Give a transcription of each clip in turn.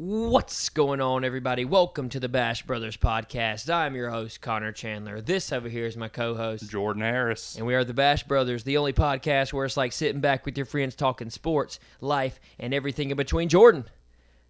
What's going on, everybody? Welcome to the Bash Brothers podcast. I'm your host, Connor Chandler. This over here is my co host, Jordan Harris. and we are the Bash Brothers, the only podcast where it's like sitting back with your friends talking sports, life, and everything in between. Jordan,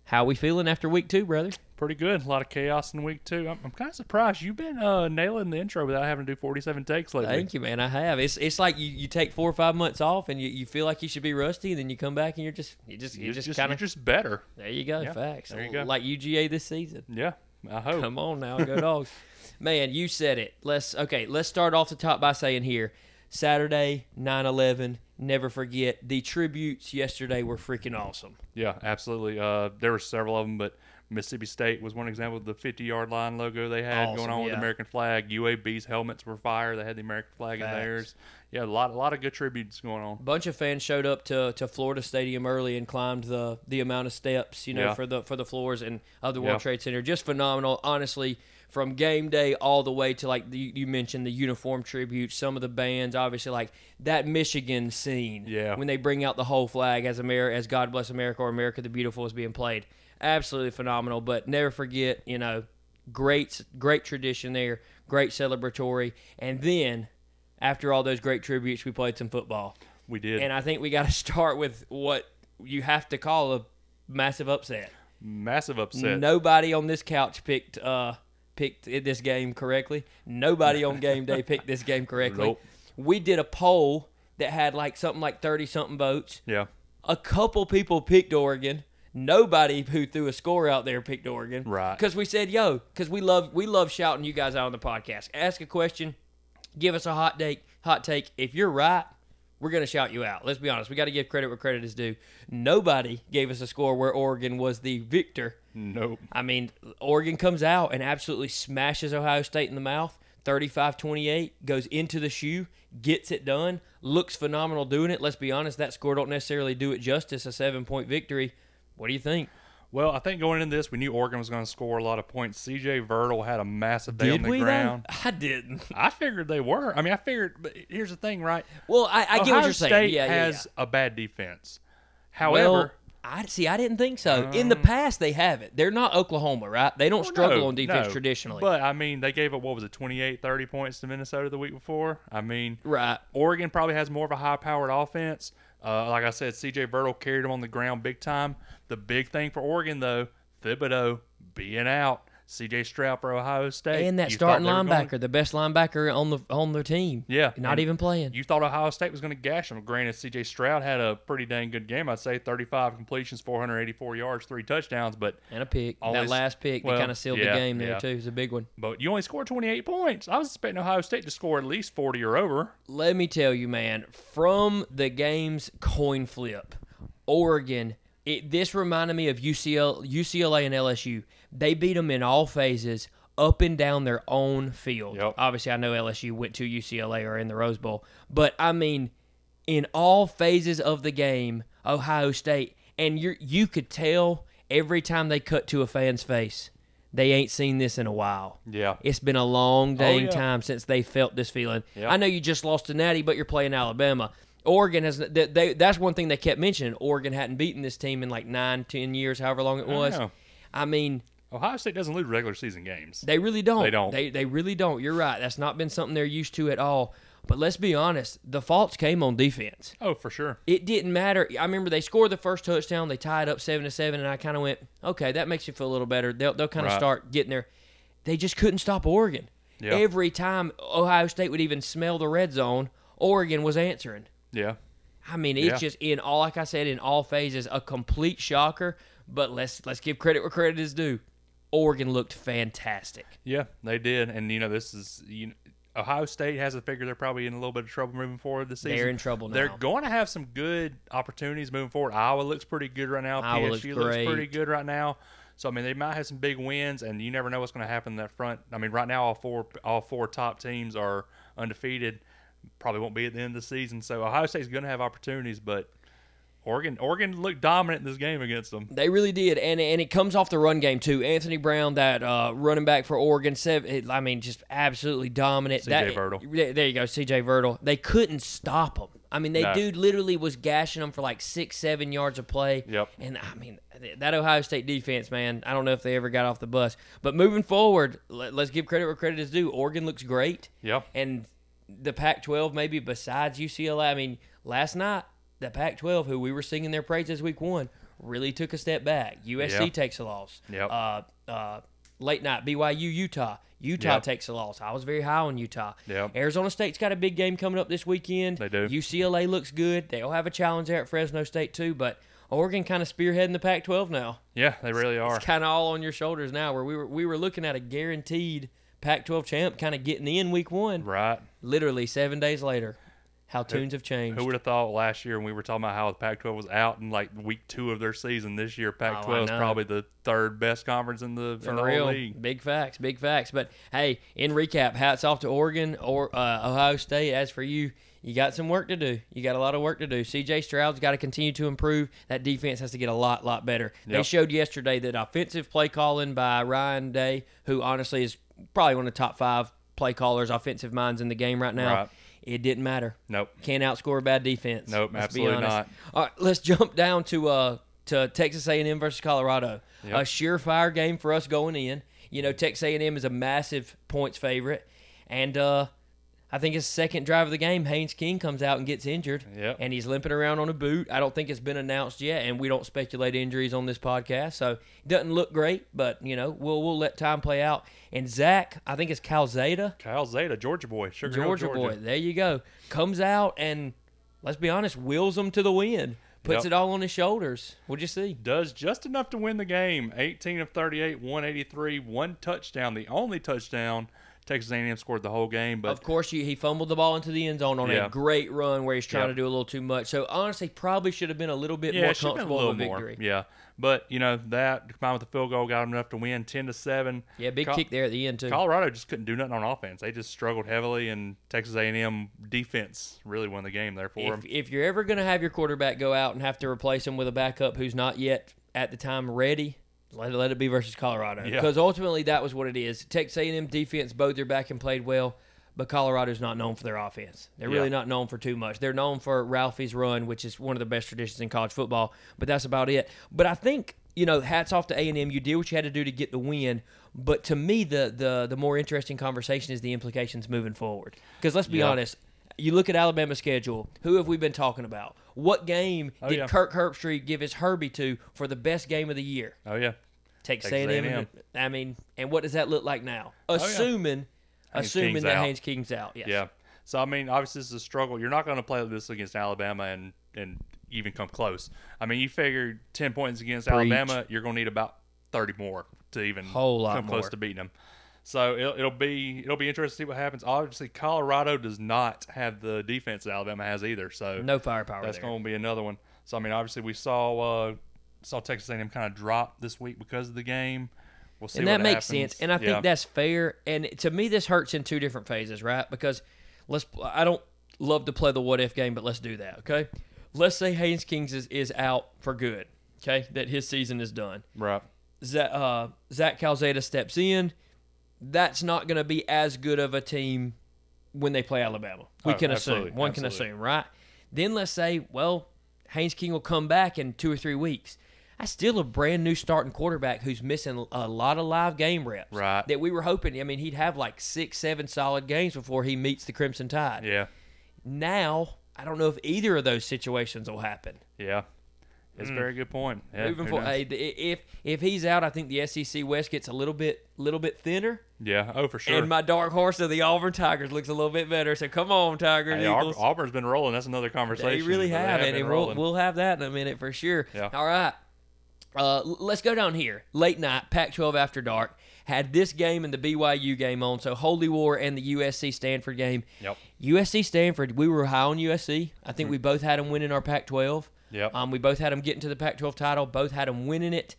how we feeling after week two, brother? Pretty good. A lot of chaos in week two. I'm, I'm kind of surprised you've been uh, nailing the intro without having to do 47 takes lately. Thank you, man. I have. It's it's like you, you take four or five months off and you, you feel like you should be rusty, and then you come back and you're just you just you You're just, just, kind of just better. there you go. yeah, Facts. there you go. Like UGA this season. Yeah, I hope. Come on now, go dogs. Man, you said it. Let's okay, let's start off the top by saying here. Saturday, 9-11, never forget. The tributes yesterday were freaking awesome. Yeah, absolutely. Uh, there were several of them, but Mississippi State was one example of the 50 yard line logo they had Awesome, going on with the American flag. UAB's helmets were fire. They had the American flag Facts. in theirs. Yeah, a lot, a lot of good tributes going on. A bunch of fans showed up to, to Florida Stadium early and climbed the, the amount of steps, you know, Yeah. for the for the floors and of the World Yeah. Trade Center. Just phenomenal. Honestly, from game day all the way to like the, you mentioned the uniform tribute, some of the bands, obviously like that Michigan scene. Yeah. When they bring out the whole flag as America as God Bless America or America the Beautiful is being played. Absolutely phenomenal. But never forget, you know, great great tradition there, great celebratory. And then after all those great tributes, we played some football. We did. And I think we got to start with what you have to call a massive upset. Massive upset. Nobody on this couch picked uh picked this game correctly. Nobody on game day picked this game correctly. Nope. We did a poll that had like something like 30 something votes. Yeah. A couple people picked Oregon. Nobody who threw a score out there picked Oregon. Right. Because we said, yo, because we love we love shouting you guys out on the podcast. Ask a question, give us a hot take. Hot take. If you're right, we're gonna shout you out. Let's be honest. We got to give credit where credit is due. Nobody gave us a score where Oregon was the victor. Nope. I mean, Oregon comes out and absolutely smashes Ohio State in the mouth. 35-28 goes into the shoe, gets it done, looks phenomenal doing it. Let's be honest, that score don't necessarily do it justice. A seven-point victory. What do you think? Well, I think going into this, we knew Oregon was going to score a lot of points. CJ Verdell had a massive day on the we ground. though? I didn't. I figured they were. I mean, I figured. But here's the thing, right? Well, I, I get Ohio what you're State saying. Yeah, yeah, has yeah. a bad defense. Well, However, I see. I didn't think so. In the past, they have it. They're not Oklahoma, right? They don't well, struggle no, on defense no. traditionally. But I mean, they gave up what was it, 28, 30 points to Minnesota the week before. I mean, right. Oregon probably has more of a high-powered offense. Uh, like I said, CJ Verdell carried them on the ground big time. The big thing for Oregon, though, Thibodeaux being out. CJ Stroud for Ohio State. And that You starting thought they were linebacker, gonna- the best linebacker on the on their team. Yeah, Not and even playing. You thought Ohio State was going to gash them. Granted, C.J. Stroud had a pretty dang good game. I'd say 35 completions, 484 yards, three touchdowns. But and a pick. Always- that last pick that well, kind of sealed yeah, the game there yeah. too. was a big one. but you only scored 28 points. I was expecting Ohio State to score at least 40 or over. Let me tell you, man, from the game's coin flip, Oregon. It, this reminded me of UCL, UCLA and LSU. They beat them in all phases, up and down their own field. Yep. Obviously, I know LSU went to UCLA or in the Rose Bowl, but I mean, in all phases of the game, Ohio State, and you you could tell every time they cut to a fan's face, they ain't seen this in a while. Yeah. It's been a long oh, dang yeah. time since they felt this feeling. Yeah. I know you just lost to Natty, but you're playing Alabama. Oregon has they, they, that's one thing they kept mentioning. Oregon hadn't beaten this team in like nine, ten years, however long it I was. know. I mean, Ohio State doesn't lose regular season games. they really don't. They don't. They they really don't. You're right. That's not been something they're used to at all. But let's be honest, the faults came on defense. Oh, for sure. It didn't matter. I remember they scored the first touchdown. They tied up seven to seven, and I kind of went, okay, that makes you feel a little better. They'll they'll kind of Right. start getting there. They just couldn't stop Oregon. Yeah. Every time Ohio State would even smell the red zone, Oregon was answering. Yeah. I mean, it's Yeah. just in all, like I said, in all phases, a complete shocker. But let's let's give credit where credit is due. Oregon looked fantastic. Yeah, they did. And, you know, this is, you know, Ohio State has to figure they're probably in a little bit of trouble moving forward this season. They're in trouble now. They're going to have some good opportunities moving forward. Iowa looks pretty good right now. Iowa looks PSG looks pretty good right now. So I mean, they might have some big wins, and you never know what's going to happen in that front. I mean, right now all four all four top teams are undefeated. Probably won't be at the end of the season. So Ohio State's going to have opportunities, but Oregon Oregon looked dominant in this game against them. They really did, and and it comes off the run game too. Anthony Brown, that uh, running back for Oregon, seven, I mean, just absolutely dominant. C.J. Verdell. There you go, C.J. Verdell. They couldn't stop him. I mean, they No. dude literally was gashing them for like six, seven yards of play. Yep. And I mean, that Ohio State defense, man, I don't know if they ever got off the bus. But moving forward, let, let's give credit where credit is due. Oregon looks great. Yep. And the Pac 12, maybe besides UCLA, I mean, last night, the Pac 12, who we were singing their praises week one, really took a step back. USC Yep. takes a loss. Yep. Uh, uh, late night, BYU, Utah. Utah Yep. takes a loss. I was very high on Utah. Yep. Arizona State's got a big game coming up this weekend. They do. UCLA looks good. They'll have a challenge there at Fresno State, too. But Oregon kind of spearheading the Pac 12 now. Yeah, they really are. It's kind of all on your shoulders now, where we were, we were looking at a guaranteed Pac 12 champ kind of getting in week one. Right. Literally seven days later. How tunes have changed. Who would have thought last year when we were talking about how the Pac-12 was out in like week two of their season? This year, Pac-12 is probably the third best conference in the, For in the real, league. big facts, big facts. But hey, in recap, hats off to Oregon or uh, Ohio State. As for you, you got some work to do. You got a lot of work to do. C.J. Stroud's got to continue to improve. That defense has to get a lot, lot better. They showed yesterday that offensive play calling by Ryan Day, who honestly is probably one of the top five play callers, offensive minds in the game right now. Right. It didn't matter. Nope. Can't outscore a bad defense. Nope, Let's absolutely not. All right, let's jump down to uh to Texas A&M versus Colorado. Yep. A surefire game for us going in. You know, Texas A&M is a massive points favorite, and uh I think his second drive of the game, Haynes King comes out and gets injured, Yep. and he's limping around on a boot. I don't think it's been announced yet, and we don't speculate injuries on this podcast, so it doesn't look great. But you know, we'll we'll let time play out. And Zach, I think it's Calzada, Kyle Zeta, Georgia boy, Sugar Hill, Georgia, boy. There you go. Comes out and let's be honest, wheels them to the win. Puts Yep. it all on his shoulders. What'd you see? Does just enough to win the game. 18 of 38, 183, one touchdown. The only touchdown Texas A&M scored the whole game, but of course, he, fumbled the ball into the end zone on Yeah. a great run where he's trying Yep. to do a little too much. So honestly, probably should have been a little bit yeah, more it should have been a comfortable of a more. victory. Yeah, but you know that combined with the field goal got them enough to win, 10 to seven. Yeah, big kick there at the end too. Colorado just couldn't do nothing on offense. They just struggled heavily, and Texas A&M defense really won the game there for if, them. if you're ever going to have your quarterback go out and have to replace him with a backup who's not yet at the time ready, let, let it be versus Colorado. Yeah. Because ultimately that was what it is. Texas A&M defense, both are back and played well, but Colorado's not known for their offense. They're really not known for too much. They're known for Ralphie's run, which is one of the best traditions in college football, but that's about it. But I think you know, hats off to A&M. You did what you had to do to get the win. But to me, the the the more interesting conversation is the implications moving forward. Because let's be Yeah. honest, you look at Alabama's schedule. Who have we been talking about? What game Oh, did yeah. Kirk Herbstreit give his Herbie to for the best game of the year? Oh yeah, Texas Texas A&M. A&M. I mean, and what does that look like now? Oh, yeah. Assuming, Haynes assuming King's that out. Haynes King's out. Yes. yeah. So I mean, obviously this is a struggle. You're not going to play this against Alabama and and even come close. I mean, you figure 10 points against Preach. Alabama, you're going to need about 30 more to even Whole lot come close to beating them. So it'll, it'll be it'll be interesting to see what happens. Obviously, Colorado does not have the defense that Alabama has either. So No firepower that's going to be another one. So I mean, obviously we saw uh, saw Texas A&M kind of drop this week because of the game. We'll see and that makes happens. sense. And I think Yeah. that's fair. And to me, this hurts in two different phases, right? Because let's. I don't love to play the what if game, but let's do that. Okay. Let's say Haynes Kings is, is out for good. Okay, that his season is done. right. Zach, uh, Zach Calzada steps in. That's not going to be as good of a team when they play Alabama. We Oh, can absolutely, assume. One can assume, right? Then let's say, well, Haynes King will come back in two or three weeks. That's still a brand new starting quarterback who's missing a lot of live game reps. Right. That we were hoping. I mean, he'd have like six, seven solid games before he meets the Crimson Tide. Yeah. Now, I don't know if either of those situations will happen. Yeah. It's a very good point. Yeah, Mm. Moving forward, hey, if if he's out, I think the SEC West gets a little bit little bit thinner, Yeah. Oh, for sure. and my dark horse of the Auburn Tigers looks a little bit better. So come on, Tigers, Hey, Aub- Auburn's been rolling. That's another conversation. They really have, and, been and we'll, we'll have that in a minute for sure. Yeah. All right. Uh, let's go down here. Late night, Pac 12 after dark. Had this game and the BYU game on, so Holy War and the USC Stanford game. Yep. USC Stanford, we were high on USC. I think we both had them winning our Pac 12. Yep. Um, we both had them getting to the Pac 12 title, both had them winning it.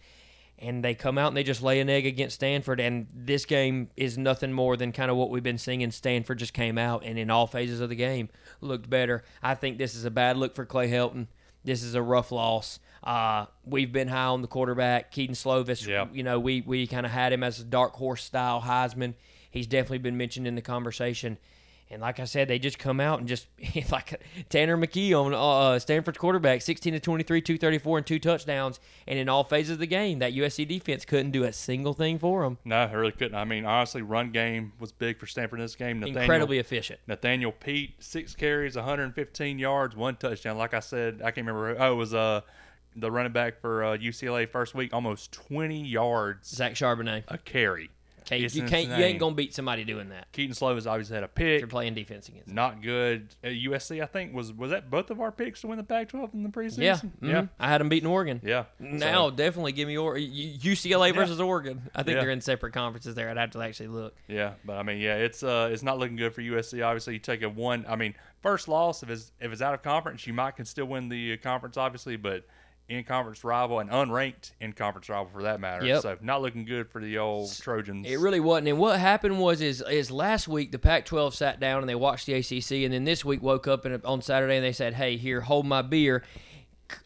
And they come out and they just lay an egg against Stanford. And this game is nothing more than kind of what we've been singing. Stanford just came out and in all phases of the game looked better. I think this is a bad look for Clay Helton. This is a rough loss. Uh, we've been high on the quarterback, Kedon Slovis. Yep. You know, we, we kind of had him as a dark horse style Heisman. He's definitely been mentioned in the conversation. And like I said, they just come out and just like Tanner McKee on uh, Stanford's quarterback, 16 to 23, 234, and two touchdowns. And in all phases of the game, that USC defense couldn't do a single thing for them. No, I really couldn't. I mean, honestly, run game was big for Stanford in this game. Nathaniel, Incredibly efficient. Nathaniel Peat, six carries, 115 yards, one touchdown. Like I said, I can't remember. Who, oh, it was uh the running back for uh, UCLA first week, almost 20 yards Zach Charbonnet. a carry. You can't. You ain't gonna beat somebody doing that. Kedon Slovis obviously had a If pick. you're playing defense against. them. Not good. Uh, USC, I think, was was that both of our picks to win the Pac-12 in the preseason? Yeah, yeah, mhm. I had them beating Oregon. yeah. Now, So, definitely give me or- UCLA versus Oregon. I think Yeah. they're in separate conferences there. I'd have to actually look. yeah, but I mean, yeah, it's uh, it's not looking good for USC. Obviously, you take a one. I mean, first loss if it's if it's out of conference, you might can still win the uh, conference, obviously, but in conference rival and unranked in conference rival for that matter. Yep. So not looking good for the old Trojans. It really wasn't. And what happened was is is last week the Pac-12 sat down and they watched the ACC, and then this week woke up and on Saturday and they said, "Hey, here, hold my beer."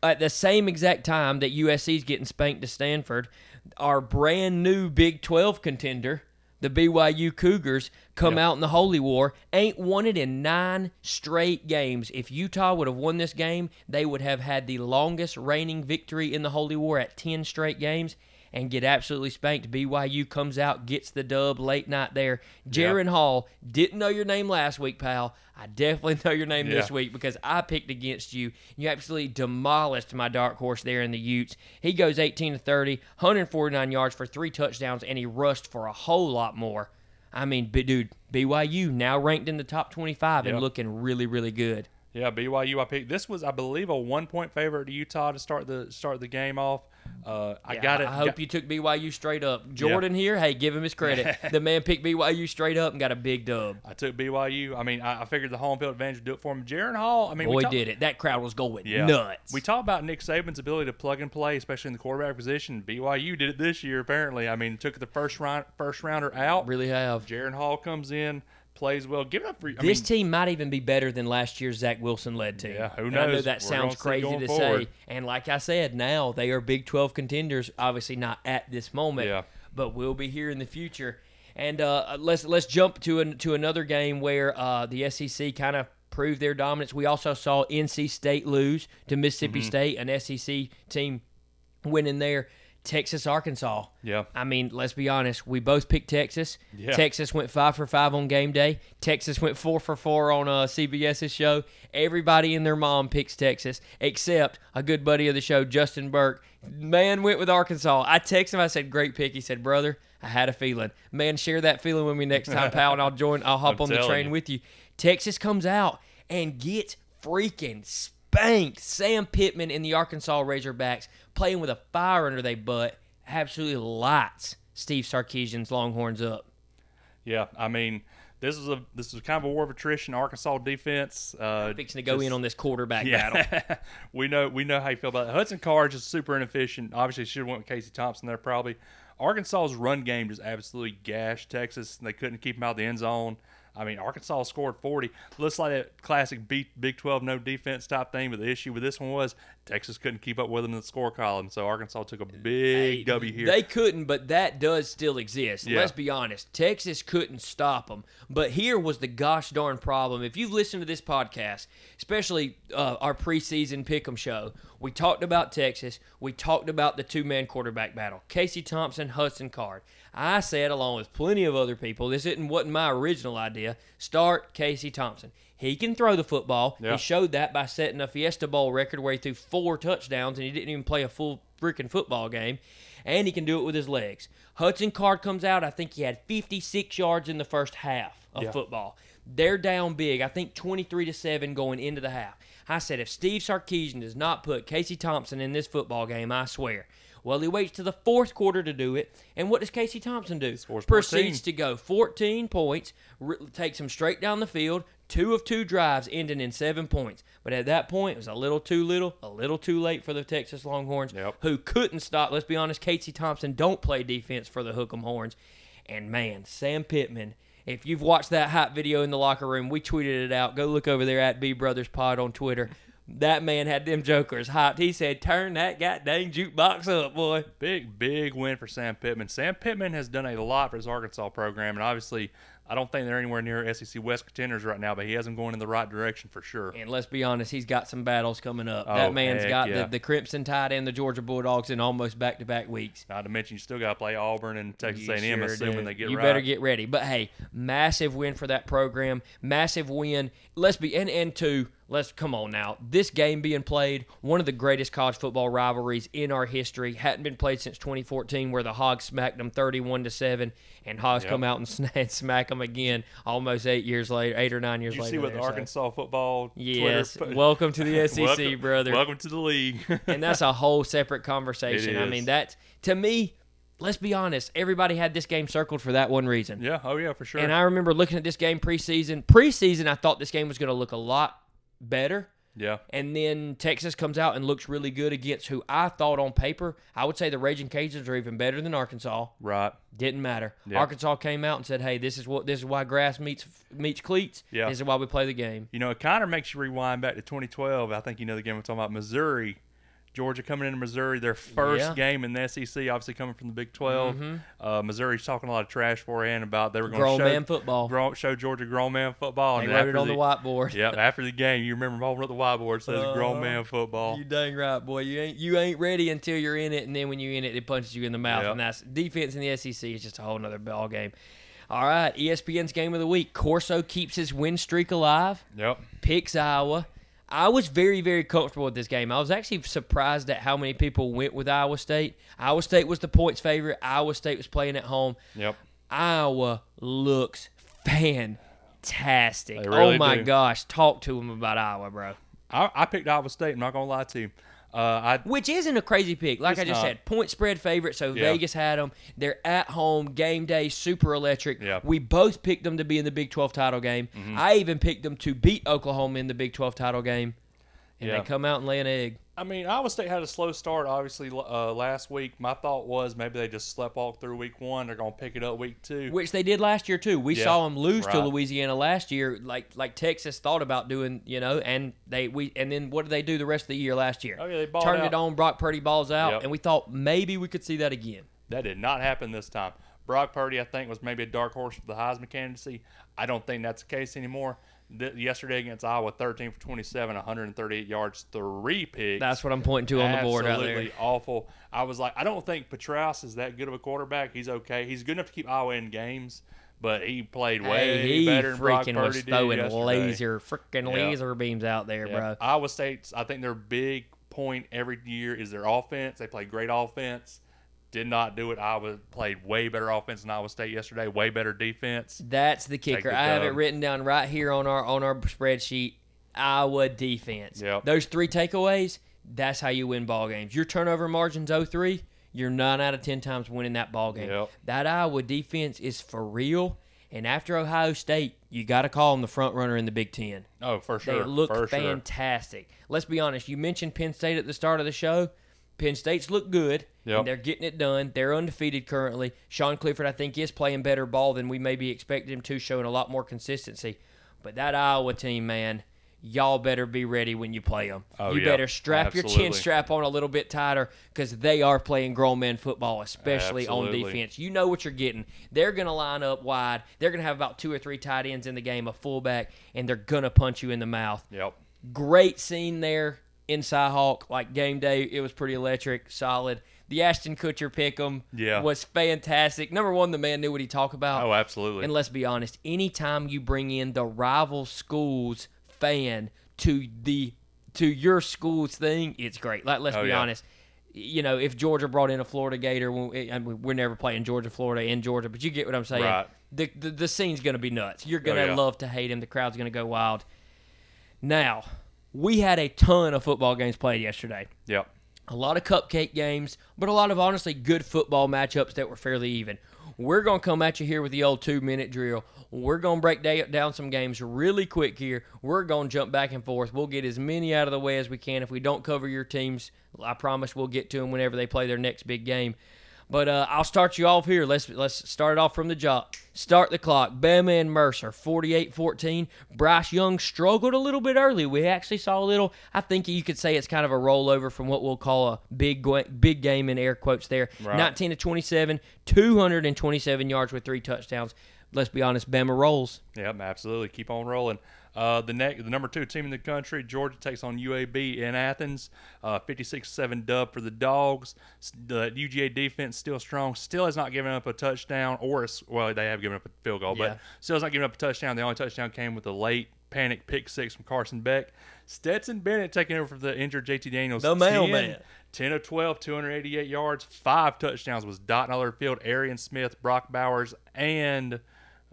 At the same exact time that USC's getting spanked to Stanford, our brand new Big 12 contender, the BYU Cougars, come Yep. out in the Holy War, ain't won it in nine straight games. If Utah would have won this game, they would have had the longest reigning victory in the Holy War at 10 straight games and get absolutely spanked. BYU comes out, gets the dub late night there. Jaren Hall, didn't know your name last week, pal. I definitely know your name this week because I picked against you. You absolutely demolished my dark horse there in the Utes. He goes 18 to 30, 149 yards for three touchdowns, and he rushed for a whole lot more. I mean, b- dude, BYU now ranked in the top 25 and looking really, really good. Yeah, BYU. I picked. This was, I believe, a one point favorite to Utah to start the start the game off. Uh, I Yeah, got it. I hope got- you took BYU straight up. Jordan here, hey, give him his credit. the man picked BYU straight up and got a big dub. I took BYU. I mean, I, I figured the home field advantage would do it for him. Jaren Hall. I mean, we Boy, talk- did it. That crowd was going Yeah. nuts. We talk about Nick Saban's ability to plug and play, especially in the quarterback position. BYU did it this year, apparently. I mean, took the first round first rounder out. really have. Jaren Hall comes in, plays well. Give it up for. I this mean, team might even be better than last year's Zach Wilson led team. Yeah, who And I know knows? that We're sounds crazy to forward. say. And like I said, now they are Big 12 contenders. Obviously not at this moment, Yeah. but will be here in the future. And uh, let's let's jump to an, to another game where uh, the SEC kind of proved their dominance. We also saw NC State lose to Mississippi Mm-hmm. State, an SEC team winning there. Texas, Arkansas. Yeah. I mean, let's be honest. We both picked Texas. Yeah. Texas went five for five on game day. Texas went four for four on uh, CBS's show. Everybody and their mom picks Texas, except a good buddy of the show, Justin Burke. Man went with Arkansas. I texted him. I said, "Great pick." He said, "Brother, I had a feeling. Man, share that feeling with me next time, pal, and I'll join. I'll hop I'm on the train you. with you." Texas comes out and gets freaking spanked. Sam Pittman and the Arkansas Razorbacks playing with a fire under their butt absolutely lights Steve Sarkisian's Longhorns up. Yeah, I mean, this is a this is kind of a war of attrition. Arkansas defense. Uh, Fixing to go just- in on this quarterback Yeah, battle. we know we know how you feel about it. Hudson Card just super inefficient. Obviously, should have went with Casey Thompson there probably. Arkansas's run game just absolutely gashed Texas. They couldn't keep him out of the end zone. I mean, Arkansas scored 40. Looks like that classic Big 12 no defense type thing, but the issue with this one was Texas couldn't keep up with them in the score column, so Arkansas took a big W here. They couldn't, but that does still exist. Yeah. Let's be honest. Texas couldn't stop them. But here was the gosh darn problem. If you've listened to this podcast, especially uh, our preseason pick'em show, we talked about Texas. We talked about the two man quarterback battle Casey Thompson, Hudson Card. I said, along with plenty of other people, this isn't wasn't my original idea. Start Casey Thompson. He can throw the football. Yeah. He showed that by setting a Fiesta Bowl record where he threw four touchdowns and he didn't even play a full freaking football game. And he can do it with his legs. Hudson Card comes out. I think he had 56 yards in the first half of Yeah. football. They're down big. I think 23 to 7 going into the half. I said, if Steve Sarkisian does not put Casey Thompson in this football game, I swear. Well, he waits to the fourth quarter to do it. And what does Casey Thompson do? Scores 14. Proceeds to go 14 points, r- takes him straight down the field, two of two drives ending in seven points. But at that point, it was a little too little, a little too late for the Texas Longhorns, Yep. who couldn't stop. Let's be honest, Casey Thompson don't play defense for the Hook'em Horns. And man, Sam Pittman. If you've watched that hot video in the locker room, we tweeted it out. Go look over there at B Brothers Pod on Twitter. That man had them jokers hyped. He said, "Turn that goddamn jukebox up, boy." Big, big win for Sam Pittman. Sam Pittman has done a lot for his Arkansas program, and obviously I don't think they're anywhere near SEC West contenders right now, but he has them going in the right direction for sure. And let's be honest, he's got some battles coming up. Oh, that man's got yeah. the, the Crimson Tide and the Georgia Bulldogs in almost back to back weeks. Not to mention, you still got to play Auburn and Texas You A&M, sure assuming do. they get you right. better get ready. But hey, massive win for that program. Massive win. Let's be and and two. Let's come on now. This game being played, one of the greatest college football rivalries in our history, hadn't been played since 2014, where the Hogs smacked them 31 to seven, and Hogs Yep. come out and smack them again almost eight years later, eight or nine years you later. see what the so- Arkansas football Yes. Twitter Welcome to the SEC, welcome, brother Welcome to the league. and that's a whole separate conversation. I mean, that to me, let's be honest, everybody had this game circled for that one reason. yeah, oh yeah, for sure. And I remember looking at this game preseason. Preseason, I thought this game was going to look a lot better. yeah, And then Texas comes out and looks really good against who I thought on paper, I would say the Raging Cajuns are even better than Arkansas. right. Didn't matter. Yeah. Arkansas came out and said, "Hey, this is what this is why grass meets meets cleats. Yeah. This is why we play the game." You know, it kind of makes you rewind back to 2012. I think you know the game we're talking about. Missouri, Georgia coming into Missouri, their first Yeah. Mm-hmm. game in the SEC, obviously coming from the Big 12. Uh, Missouri's talking a lot of trash forehand about they were going to Grown show, man football. grown- show Georgia grown man football. They and wrote it on the whiteboard. Yep, after the game, you remember holding up the whiteboard it says grown Uh, man football. You dang right, boy. You ain't you ain't ready until you're in it, and then when you're in it, it punches you in the mouth, Yep. and that's defense in the SEC is just a whole nother ball game. All right, ESPN's game of the week. Corso keeps his win streak alive. Yep. Picks Iowa. I was very, very comfortable with this game. I was actually surprised at how many people went with Iowa State. Iowa State was the points favorite. Iowa State was playing at home. Yep. Iowa looks fantastic. Really oh my do. gosh, talk to them about Iowa, bro. I, I picked Iowa State. I'm not gonna lie to you. Uh, I Which isn't a crazy pick. Like I just not. said, point spread favorite. So Yeah. Vegas had them. They're at home, game day, super electric. Yeah. Mm-hmm. We both picked them to be in the Big 12 title game. I even picked them to beat Oklahoma in the Big 12 title game. And Yeah. they come out and lay an egg. I mean, Iowa State had a slow start, obviously, uh, last week. My thought was maybe they just slept walk through week one. They're going to pick it up week two. Which they did last year too. We Yeah. saw them lose to Louisiana last year, like like Texas thought about doing, you know, and they we and then what did they do the rest of the year last year? Oh, yeah, they turned out. it on. Brock Purdy balls out, Yep. and we thought maybe we could see that again. That did not happen this time. Brock Purdy, I think, was maybe a dark horse for the Heisman candidacy. I don't think that's the case anymore. Th- yesterday against Iowa, 13 for 27, 138 yards, three picks. That's what I'm pointing to on the board. Absolutely awful. I was like, I don't think Petras is that good of a quarterback. He's okay. He's good enough to keep Iowa in games, but he played way Hey, he better than Brock freaking Purdy was throwing yesterday. laser, freaking Yeah. laser beams out there, Yeah. bro. Iowa State's, I think their big point every year is their offense. They play great offense. Did not do it. Iowa played way better offense than Iowa State yesterday. Way better defense. That's the kicker. I have it written down right here on our on our spreadsheet. Iowa defense. Yep. Those three takeaways. That's how you win ball games. Your turnover margins 0-3. You're nine out of ten times winning that ball game. Yep. That Iowa defense is for real. And after Ohio State, you got to call them the front runner in the Big Ten. Oh, for sure. They look for sure. fantastic. Let's be honest. You mentioned Penn State at the start of the show. Penn State's look good. Yep. And they're getting it done. They're undefeated currently. Sean Clifford, I think, is playing better ball than we maybe expected him to, showing a lot more consistency. But that Iowa team, man, y'all better be ready when you play them. Oh, you yeah. better strap your chin strap on a little bit tighter because they are playing grown man football, especially on defense. You know what you're getting. They're going to line up wide. They're going to have about two or three tight ends in the game, a fullback, and they're going to punch you in the mouth Yep. great scene there in Cyhawk. Like game day, it was pretty electric, solid. The Ashton Kutcher pick'em Yeah. was fantastic. Number one, the man knew what he talked about. Oh, absolutely. And let's be honest, anytime you bring in the rival school's fan to the to your school's thing, it's great. Like let's Oh, be yeah. honest. You know, if Georgia brought in a Florida Gator, we're never playing Georgia, Florida in Georgia, but you get what I'm saying. Right. The, the the scene's gonna be nuts. You're oh, gonna Oh, yeah. love to hate him. The crowd's gonna go wild. Now, we had a ton of football games played yesterday yep. a lot of cupcake games, but a lot of honestly good football matchups that were fairly even. We're going to come at you here with the old two minute drill. We're going to break da- down some games really quick here. We're going to jump back and forth. We'll get as many out of the way as we can. If we don't cover your teams, I promise we'll get to them whenever they play their next big game. But uh, I'll start you off here. Let's let's start it off from the top. Start the clock. Bama and Mercer, 48-14. Bryce Young struggled a little bit early. We actually saw a little. I think you could say it's kind of a rollover from what we'll call a big big game in air quotes there. Right. 19 to 27, 227 yards with three touchdowns. Let's be honest, Bama rolls. Yep, absolutely. Keep on rolling. Uh, the next, the number two team in the country, Georgia takes on UAB in Athens. Uh, 56-7 dub for the Dogs. The UGA defense still strong. Still has not given up a touchdown, or a, well, they have given up a field goal, Yeah. but still has not given up a touchdown. The only touchdown came with a late panic pick six from Carson Beck. Stetson Bennett taking over for the injured JT Daniels. The 10 mailman. 10 of 12, 288 yards, five touchdowns was Dot Other Field, Arian Smith, Brock Bowers, and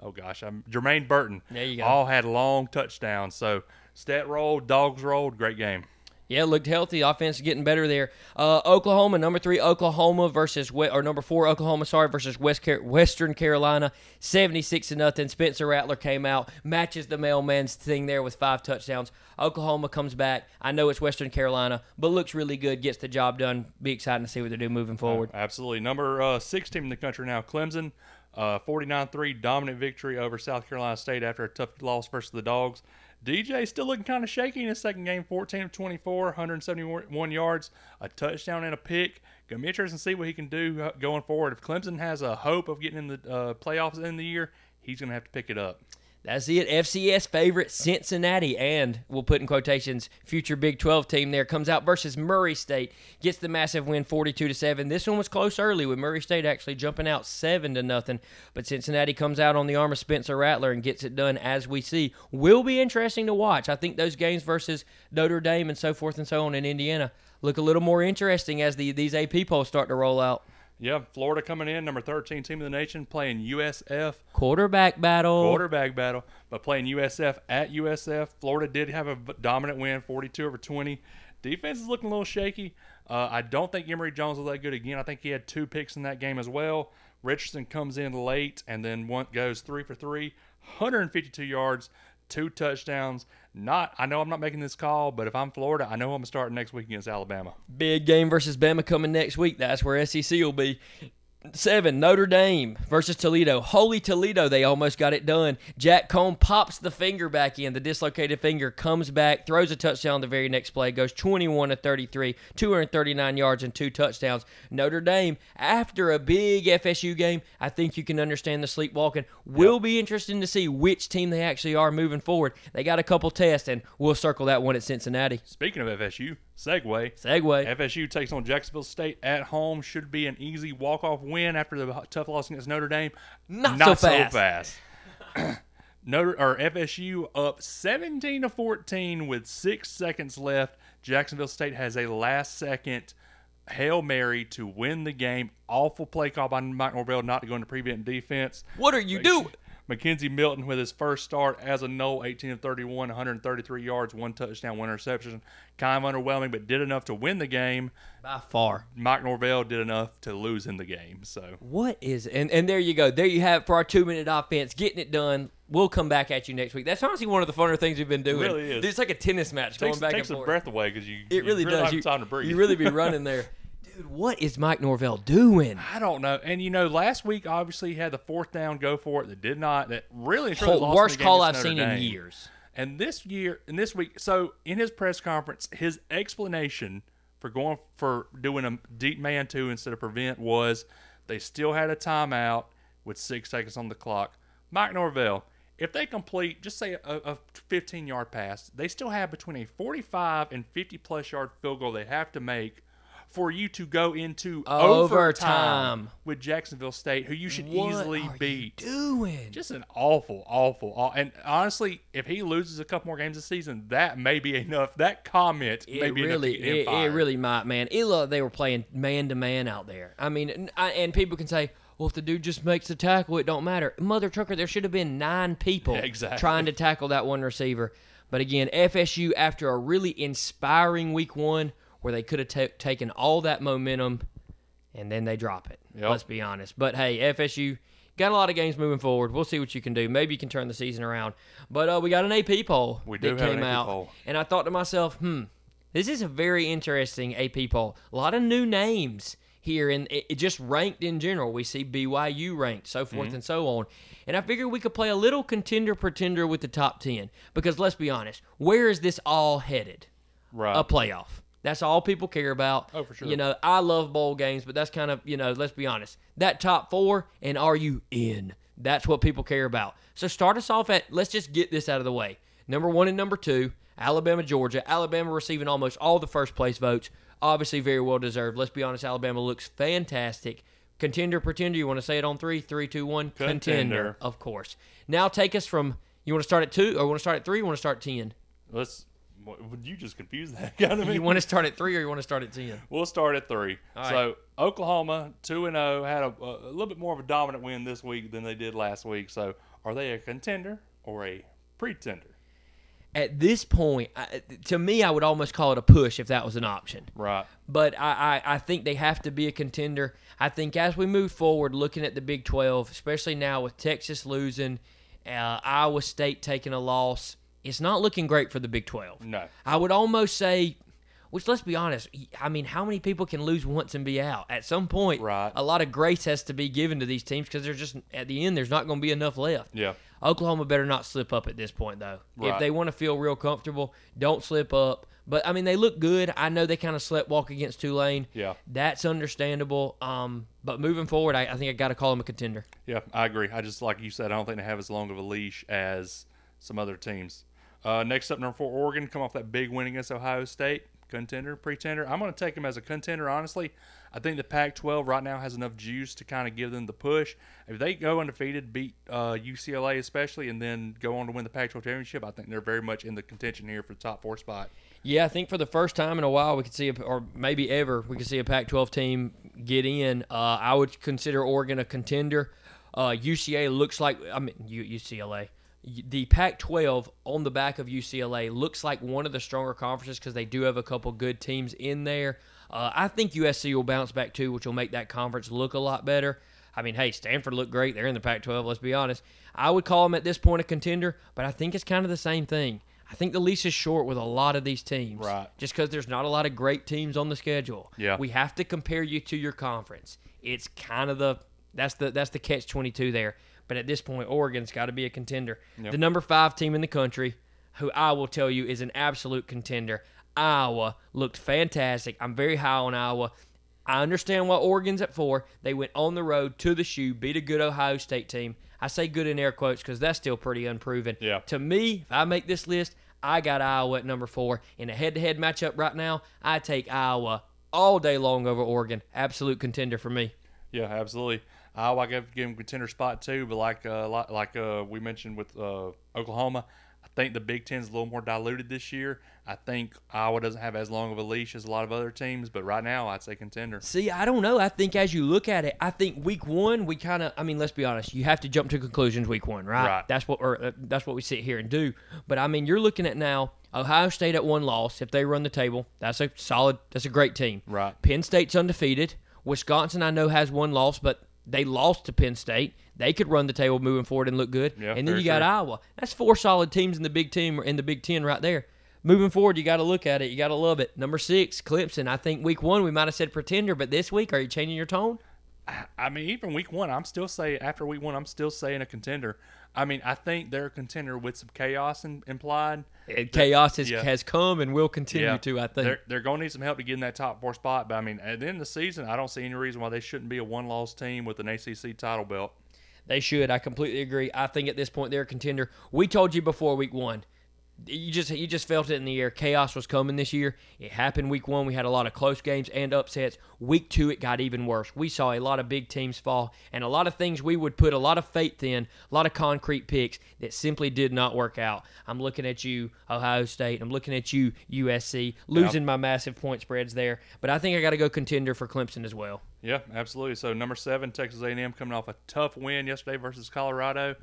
oh gosh, I'm Jermaine Burton. There you go. All had long touchdowns. So stat rolled, dogs rolled, great game. Yeah, looked healthy. Offense getting better there. Uh, Oklahoma, number three, Oklahoma versus or number four, Oklahoma. Sorry, versus West Car- Western Carolina, seventy-six to nothing. Spencer Rattler came out, matches the mailman's thing there with five touchdowns. Oklahoma comes back. I know it's Western Carolina, but looks really good. Gets the job done. Be exciting to see what they do moving forward. Absolutely. Number uh, six team in the country now, Clemson. Uh, 49-3 dominant victory over South Carolina State after a tough loss versus the Dogs. DJ still looking kind of shaky in his second game, 14 of 24, 171 yards, a touchdown and a pick. Gonna be interesting to see what he can do uh, going forward. If Clemson has a hope of getting in the uh, playoffs in the year, he's gonna have to pick it up. That's it. FCS favorite Cincinnati and we'll put in quotations future Big 12 team there comes out versus Murray State gets the massive win 42 to 7. This one was close early with Murray State actually jumping out 7 to nothing, but Cincinnati comes out on the arm of Spencer Rattler and gets it done as we see. Will be interesting to watch. I think those games versus Notre Dame and so forth and so on in Indiana look a little more interesting as the these AP polls start to roll out. Yeah, Florida coming in, number 13 team of the nation, playing USF. Quarterback battle. quarterback battle, but playing USF at USF. Florida did have a dominant win, 42 over 20. Defense is looking a little shaky. Uh, I don't think Emory Jones was that good again. I think he had two picks in that game as well. Richardson comes in late and then one goes three for three, 152 yards, two touchdowns. Not, I know I'm not making this call, but if I'm Florida, I know I'm gonna start next week against Alabama. Big game versus Bama coming next week. That's where SEC will be. Seven, Notre Dame versus Toledo. Holy Toledo, they almost got it done. Jack Coan pops the finger back in. The dislocated finger comes back, throws a touchdown the very next play, goes 21 to 33, 239 yards and two touchdowns. Notre Dame, after a big FSU game, I think you can understand the sleepwalking. Will be interesting to see which team they actually are moving forward. They got a couple tests, and we'll circle that one at Cincinnati. Speaking of FSU, segue. Segue. FSU takes on Jacksonville State at home. Should be an easy walk-off win after the tough loss against Notre Dame. Not so fast. fast. Notre or FSU up 17 to 14 with six seconds left. Jacksonville State has a last-second hail mary to win the game. Awful play call by Mike Norvell not to go into prevent defense. What are you doing? McKenzie Milton with his first start as a Nole, 18 of 31, 133 yards, one touchdown, one interception. Kind of underwhelming, but did enough to win the game. By far. Mike Norvell did enough to lose in the game. So What is and and there you go. There you have it for our two minute offense, getting it done. We'll come back at you next week. That's honestly one of the funner things we've been doing. really is. It's like a tennis match takes, going back takes and forth. breath away because you it you really don't does. have You, time to breathe. you really be running there, dude. What is Mike Norvell doing? I don't know. And you know, last week obviously he had the fourth down go for it that did not. That really Whole- worst call I've seen Notre in years. And this year, and this week, so in his press conference, his explanation for going for doing a deep man two instead of prevent was they still had a timeout with six seconds on the clock. Mike Norvell, if they complete, just say a, a 15 yard pass, they still have between a 45 and 50 plus yard field goal they have to make for you to go into Overtime. with Jacksonville State, who you should What easily are you beat doing? just an awful, awful, aw- and honestly, if he loses a couple more games this season, that may be enough. That comment may it be really, enough to get him it, it really might, man. It looked they were playing man to man out there. I mean, and, I, and people can say, "Well, if the dude just makes the tackle, it don't matter." Mother trucker, there should have been nine people Yeah, exactly. trying to tackle that one receiver. But again, FSU after a really inspiring week one, where they could have ta taken all that momentum, and then they drop it. Yep. Let's be honest. But hey, FSU. Got a lot of games moving forward. We'll see what you can do. Maybe you can turn the season around. But uh, we got an AP poll We that have an came AP out, poll. and I thought to myself, hmm, this is a very interesting AP poll. A lot of new names here, and it, it just ranked in general. We see BYU ranked, so forth Mm-hmm. and so on. And I figured we could play a little contender pretender with the top 10. Because let's be honest, where is this all headed? right. A playoff. That's all people care about. Oh, for sure. You know, I love bowl games, but that's kind of, you know, let's be honest. That top four, and are you in That's what people care about. So start us off at let's just get this out of the way. Number one and number two, Alabama, Georgia. Alabama receiving almost all the first place votes. Obviously, very well deserved. Let's be honest, Alabama looks fantastic. Contender, pretender. You want to say it on three, three, two, one. Contender. of course. Now take us from. You want to start at two, or you want to start at three, or you want to start at ten? Let's. Would you just confuse that kind of me? You want to start at three, or you want to start at ten? We'll start at three. All so Oklahoma two and zero had a, a little bit more of a dominant win this week than they did last week. So are they a contender or a pretender? At this point, I, to me, I would almost call it a push if that was an option. Right. but I, I, I think they have to be a contender. I think as we move forward, looking at the Big 12, especially now with Texas losing, uh, Iowa State taking a loss, it's not looking great for the Big 12. No. I would almost say, which let's be honest, I mean, how many people can lose once and be out? At some point, Right. a lot of grace has to be given to these teams because there's just, at the end, there's not going to be enough left. Yeah. Oklahoma better not slip up at this point, though. Right. If they want to feel real comfortable, don't slip up. But I mean, they look good. I know they kind of slept walk against Tulane. Yeah. That's understandable. Um, but moving forward, I, I think I got to call them a contender. Yeah, I agree. I just like you said, I don't think they have as long of a leash as some other teams. Uh, next up, number four, Oregon, come off that big win against Ohio State. Contender, pretender. I'm going to take them as a contender, honestly. I think the Pac 12 right now has enough juice to kind of give them the push. If they go undefeated, beat uh, UCLA especially, and then go on to win the Pac 12 championship, I think they're very much in the contention here for the top four spot. Yeah, I think for the first time in a while, we could see, a, or maybe ever, we could see a Pac-12 team get in. Uh, I would consider Oregon a contender. Uh, UCA looks like, I mean, U- UCLA. The Pac-12 on the back of UCLA looks like one of the stronger conferences because they do have a couple good teams in there. Uh, I think USC will bounce back too, which will make that conference look a lot better. I mean, hey, Stanford looked great. They're in the Pac 12, let's be honest. I would call them at this point a contender, but I think it's kind of the same thing. I think the leash is short with a lot of these teams. Right. Just because there's not a lot of great teams on the schedule. Yeah. We have to compare you to your conference. It's kind of the that's the that's the catch twenty two there. But at this point, Oregon's got to be a contender. Yep. The number five team in the country, who I will tell you is an absolute contender. Iowa looked fantastic. I'm very high on Iowa. I understand why Oregon's at four. They went on the road to the shoe, beat a good Ohio State team. I say good in air quotes because that's still pretty unproven. Yeah. To me, if I make this list, I got Iowa at number four. In a head to head matchup right now, I take Iowa all day long over Oregon. Absolute contender for me. Yeah, absolutely. Iowa, I give give them contender spot too, but like uh, like, uh, we mentioned with uh, Oklahoma, I think the Big Ten's a little more diluted this year. I think Iowa doesn't have as long of a leash as a lot of other teams, but right now I'd say contender. See, I don't know. I think as you look at it, I think week one we kind of. I mean, let's be honest. You have to jump to conclusions week one, right? Right. That's what or uh, that's what we sit here and do. But I mean, you're looking at now Ohio State at one loss. If they run the table, that's a solid. That's a great team. Right. Penn State's undefeated. Wisconsin, I know, has one loss, but they lost to Penn State. They could run the table moving forward and look good. Yeah, and then you got. Iowa. That's four solid teams in the Big Ten in the Big Ten right there. Moving forward, you got to look at it. You got to love it. Number six, Clemson. I think week one we might have said pretender, but this week, are you changing your tone? I mean, even week one, I'm still saying after week one, I'm still saying a contender. I mean, I think they're a contender with some chaos in, implied. And chaos has, yeah. has come and will continue to. I think. they're they're going to need some help to get in that top four spot. But I mean, at the end of the season, I don't see any reason why they shouldn't be a one-loss team with an ACC title belt. They should. I completely agree. I think at this point they're a contender. We told you before week one. You just you just felt it in the air. Chaos was coming this year. It happened week one. We had a lot of close games and upsets. Week two, it got even worse. We saw a lot of big teams fall and a lot of things we would put a lot of faith in, a lot of concrete picks that simply did not work out. I'm looking at you, Ohio State. I'm looking at you, USC, losing my massive point spreads there. But I think I got to go contender for Clemson as well. Yeah, absolutely. So number seven, Texas A&M coming off a tough win yesterday versus Colorado.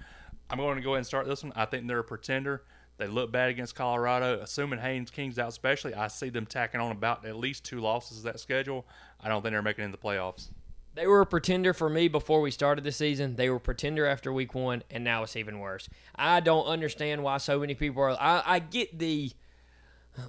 I'm going to go ahead and start this one. I think they're a pretender. They look bad against Colorado. Assuming Haynes King's out, especially, I see them tacking on about at least two losses that schedule. I don't think they're making it in the playoffs. They were a pretender for me before we started the season. They were pretender after week one, and now it's even worse. I don't understand why so many people are. I, I get the,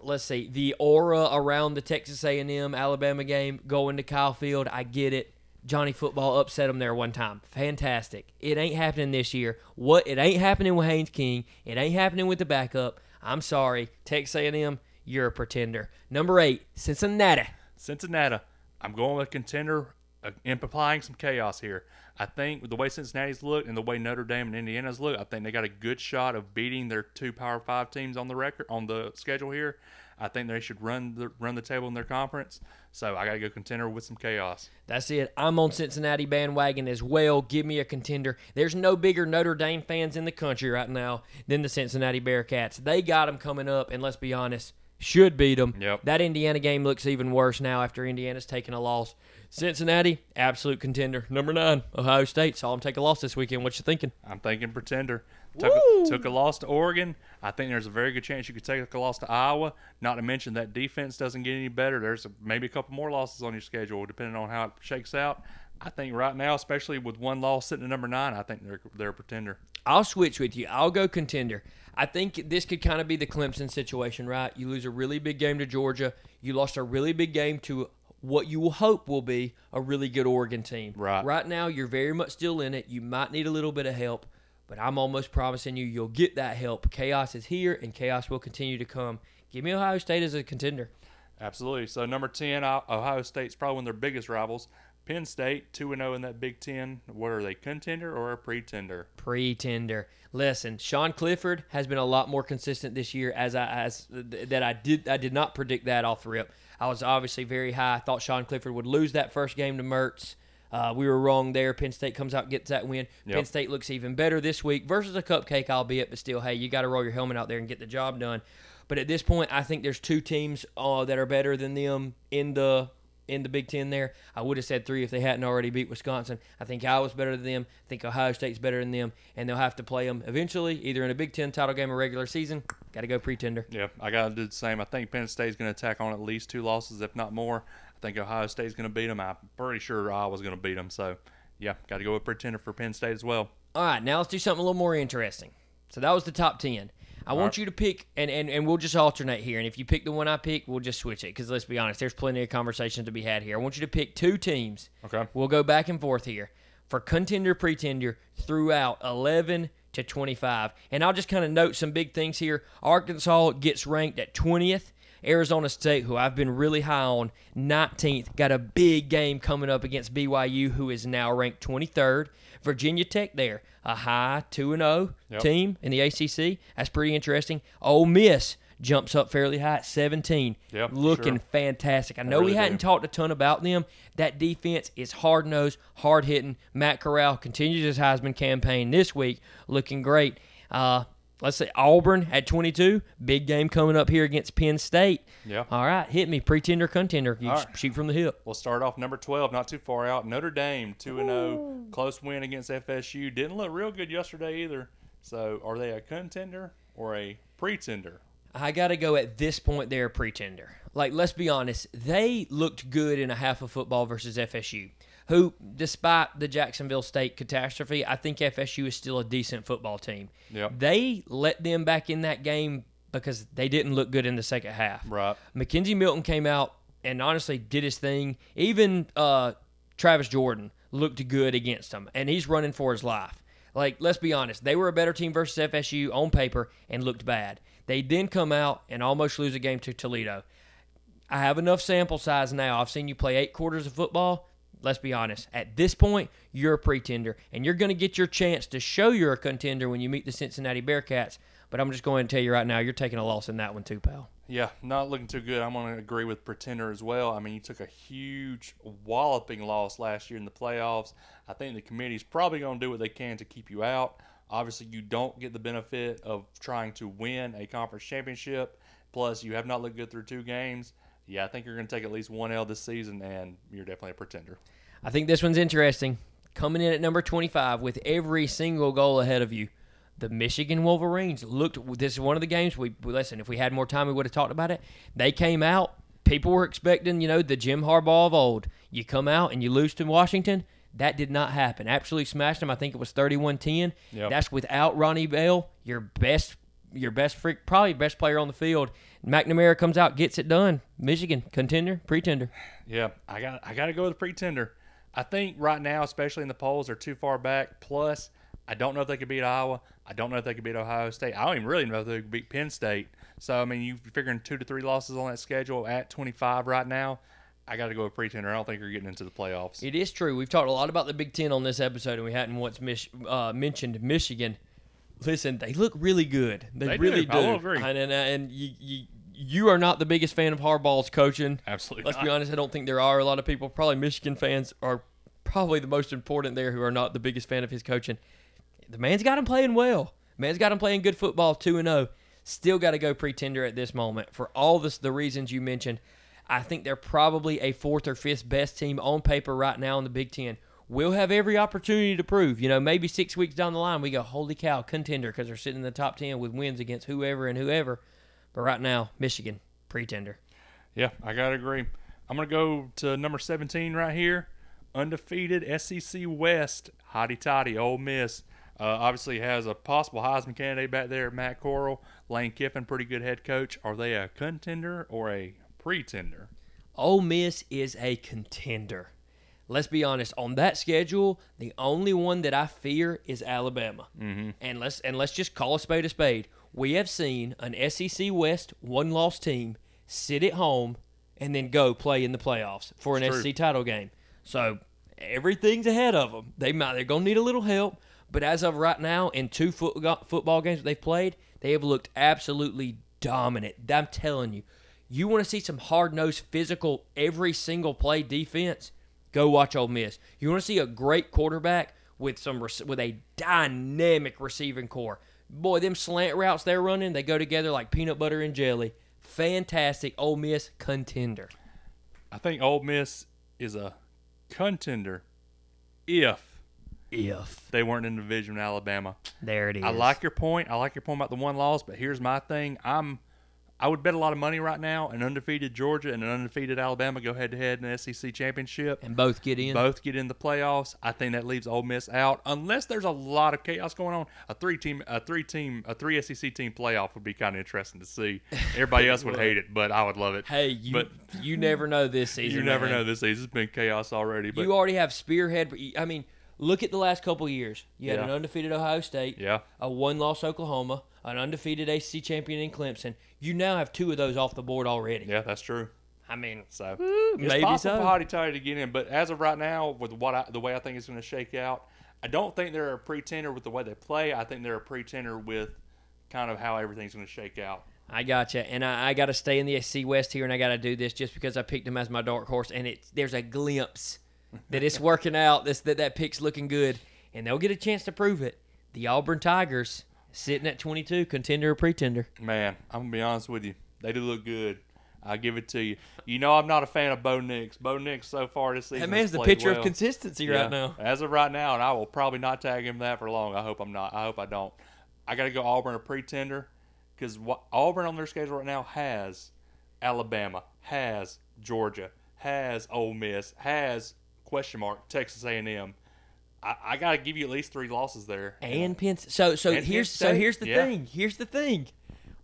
let's see, the aura around the Texas A&M Alabama game going to Kyle Field. I get it. Johnny Football upset them there one time. Fantastic. It ain't happening this year. What? It ain't happening with Haynes King. It ain't happening with the backup. I'm sorry, Texas A&M. You're a pretender. Number eight, Cincinnati. Cincinnati, I'm going with contender uh, implying some chaos here. I think the way Cincinnati's looked and the way Notre Dame and Indiana's looked, I think they got a good shot of beating their two Power Five teams on the record on the schedule here. I think they should run the run the table in their conference. So I got to go contender with some chaos. That's it. I'm on Cincinnati bandwagon as well. Give me a contender. There's no bigger Notre Dame fans in the country right now than the Cincinnati Bearcats. They got them coming up, and let's be honest, should beat them. Yep. That Indiana game looks even worse now after Indiana's taken a loss. Cincinnati, absolute contender. Number nine, Ohio State. Saw them take a loss this weekend. What you thinking? I'm thinking pretender. Took a, took a loss to Oregon. I think there's a very good chance you could take a loss to Iowa. Not to mention that defense doesn't get any better. There's a, maybe a couple more losses on your schedule depending on how it shakes out. I think right now, especially with one loss sitting at number nine, I think they're they're a pretender. I'll switch with you. I'll go contender. I think this could kind of be the Clemson situation, right? You lose a really big game to Georgia. You lost a really big game to what you will hope will be a really good Oregon team. Right. Right now, you're very much still in it. You might need a little bit of help, but I'm almost promising you you'll get that help. Chaos is here, and chaos will continue to come. Give me Ohio State as a contender. Absolutely. So number ten, Ohio State's probably one of their biggest rivals. Penn State, two and zero in that Big Ten. What are they, contender or a pretender? pretender. Listen, Sean Clifford has been a lot more consistent this year as I as that I did I did not predict that off the rip. I was obviously very high. I thought Sean Clifford would lose that first game to Mertz. Uh, we were wrong there. Penn State comes out gets that win. Yep. Penn State looks even better this week versus a cupcake, albeit, but still, hey, you got to roll your helmet out there and get the job done. But at this point, I think there's two teams uh, that are better than them in the in the Big Ten there. I would have said three if they hadn't already beat Wisconsin. I think Iowa's better than them. I think Ohio State's better than them, and they'll have to play them eventually, either in a Big Ten title game or regular season. Got to go pretender. Yeah, I got to do the same. I think Penn State's going to attack on at least two losses, if not more. I think Ohio State's going to beat them. I'm pretty sure Iowa's going to beat them. So, yeah, got to go with pretender for Penn State as well. All right, now let's do something a little more interesting. So that was the top 10. I want right. you to pick, and, and, and we'll just alternate here. And if you pick the one I pick, we'll just switch it. Because let's be honest, there's plenty of conversation to be had here. I want you to pick two teams. Okay. We'll go back and forth here for contender, pretender throughout 11 to 25. And I'll just kind of note some big things here. Arkansas gets ranked at 20th. Arizona State, who I've been really high on, 19th, got a big game coming up against BYU, who is now ranked 23rd. Virginia Tech there, a high 2 0 Yep. team in the ACC. That's pretty interesting. Ole Miss jumps up fairly high at 17. Yep, looking sure. fantastic. I know really we hadn't do. talked a ton about them. That defense is hard nosed, hard hitting. Matt Corral continues his Heisman campaign this week, looking great. Uh, let's say Auburn at 22, big game coming up here against Penn State. Yeah. All right, hit me, pretender, contender. You All right. shoot from the hip. We'll start off number 12, not too far out. Notre Dame, 2 and 0. Close win against FSU. Didn't look real good yesterday either. So, are they a contender or a pretender? I got to go at this point. They're a pretender. Like, let's be honest. They looked good in a half of football versus FSU, who, despite the Jacksonville State catastrophe, I think FSU is still a decent football team. Yep. They let them back in that game because they didn't look good in the second half. Right. McKenzie Milton came out and honestly did his thing. Even uh, Travis Jordan looked good against him, and he's running for his life. Like, let's be honest, they were a better team versus FSU on paper and looked bad. They then come out and almost lose a game to Toledo. I have enough sample size now. I've seen you play eight quarters of football. Let's be honest. At this point, you're a pretender, and you're going to get your chance to show you're a contender when you meet the Cincinnati Bearcats. But I'm just going to tell you right now, you're taking a loss in that one too, pal. Yeah, not looking too good. I'm going to agree with Pretender as well. I mean, you took a huge walloping loss last year in the playoffs. I think the committee's probably going to do what they can to keep you out. Obviously, you don't get the benefit of trying to win a conference championship. Plus, you have not looked good through two games. Yeah, I think you're going to take at least one L this season, and you're definitely a pretender. I think this one's interesting. Coming in at number 25 with every single goal ahead of you, the Michigan Wolverines looked. This is one of the games we listen. If we had more time, we would have talked about it. They came out. People were expecting, you know, the Jim Harbaugh of old. You come out and you lose to Washington. That did not happen. Absolutely smashed them. I think it was 31-10. Yep. That's without Ronnie Bell, your best, your best freak, probably best player on the field. McNamara comes out, gets it done. Michigan contender, pretender. Yeah, I got I got to go with pretender. I think right now, especially in the polls, they're too far back. Plus, I don't know if they could beat Iowa. I don't know if they could beat Ohio State. I don't even really know if they could beat Penn State. So I mean, you're figuring two to three losses on that schedule at 25 right now. I got to go with pretender. I don't think you're getting into the playoffs. It is true. We've talked a lot about the Big Ten on this episode, and we hadn't once mis- uh, mentioned Michigan. Listen, they look really good. They, They really do. do. I agree. And, and, and you, you, you are not the biggest fan of Harbaugh's coaching. Absolutely. Let's not. be honest. I don't think there are a lot of people. Probably Michigan fans are probably the most important there who are not the biggest fan of his coaching. The man's got him playing well. Man's got him playing good football, two and zero. Still got to go pretender at this moment for all this the reasons you mentioned. I think they're probably a fourth or fifth best team on paper right now in the Big Ten. We'll have every opportunity to prove. You know, maybe six weeks down the line we go, holy cow, contender because they're sitting in the top ten with wins against whoever and whoever. But right now, Michigan pretender. Yeah, I gotta agree. I'm gonna go to number 17 right here, undefeated SEC West, hotty toddy, Ole Miss. Uh, obviously has a possible Heisman candidate back there, Matt Corral, Lane Kiffin, pretty good head coach. Are they a contender or a pretender? Ole Miss is a contender. Let's be honest. On that schedule, the only one that I fear is Alabama. Mm-hmm. And let's and let's just call a spade a spade. We have seen an SEC West one loss team sit at home and then go play in the playoffs for an SEC title game. So everything's ahead of them. They might they're gonna need a little help, but as of right now, in two foot, football games that they've played, they have looked absolutely dominant. I'm telling you, you want to see some hard nosed, physical, every single play defense? Go watch Ole Miss. You want to see a great quarterback with some with a dynamic receiving core. Boy, them slant routes they're running, they go together like peanut butter and jelly. Fantastic Ole Miss contender. I think Ole Miss is a contender if If they weren't in the division with Alabama. there it is, I like your point. I like your point about the one loss, but here's my thing. I'm I would bet a lot of money right now an undefeated Georgia and an undefeated Alabama go head to head in the SEC championship. and both get in. Both get in the playoffs. I think that leaves Ole Miss out unless there's a lot of chaos going on. A three team, a three team, a three SEC team playoff would be kind of interesting to see. Everybody else would hate it, but I would love it. Hey, you But- you never know this season. you never man. know this season. It's been chaos already, but you already have spearhead. I mean, look at the last couple of years. You had Yeah. an undefeated Ohio State, yeah, a one-loss Oklahoma, an undefeated ACC champion in Clemson. You now have two of those off the board already. yeah, that's true. I mean, So it's maybe possible so. for Hotty Toddy to get in, but as of right now, with what I, the way I think it's going to shake out, I don't think they're a pretender with the way they play. I think they're a pretender with kind of how everything's going to shake out. I gotcha, and I, I got to stay in the SC West here, and I got to do this just because I picked him as my dark horse, and it's there's a glimpse that it's working out. This that that pick's looking good, and they'll get a chance to prove it. The Auburn Tigers sitting at 22, contender or pretender. Man, I'm gonna be honest with you, they do look good. I give it to you. You know, I'm not a fan of Bo Nix. Bo Nix so far this season. That man's the picture well. of consistency Yeah, right now. As of right now, and I will probably not tag him that for long. I hope I'm not. I hope I don't. I got to go Auburn a pretender because what Auburn on their schedule right now has Alabama, has Georgia, has Ole Miss, has question mark Texas A&M. I, I got to give you at least three losses there. and Penn. So so And here's so here's the yeah. thing. Here's the thing.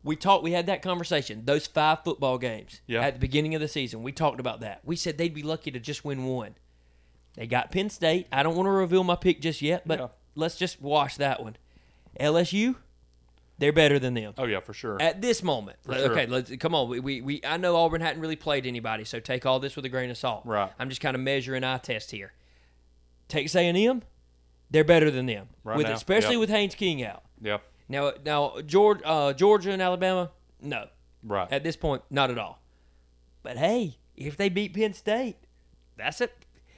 We talked. We had that conversation. Those five football games Yeah. at the beginning of the season. We talked about that. We said they'd be lucky to just win one. They got Penn State. I don't want to reveal my pick just yet, but Yeah. let's just wash that one. LSU, they're better than them oh yeah, for sure. at this moment. For sure. Okay, let's come on. We, we, we I know Auburn hadn't really played anybody, so take all this with a grain of salt. Right. I'm just kind of measuring eye test here. Texas A&M, they're better than them, Right with now, especially yep. with Haynes King out. yeah, Now, now Georgia, uh, Georgia and Alabama, no, right. at this point, not at all. But hey, if they beat Penn State, that's it.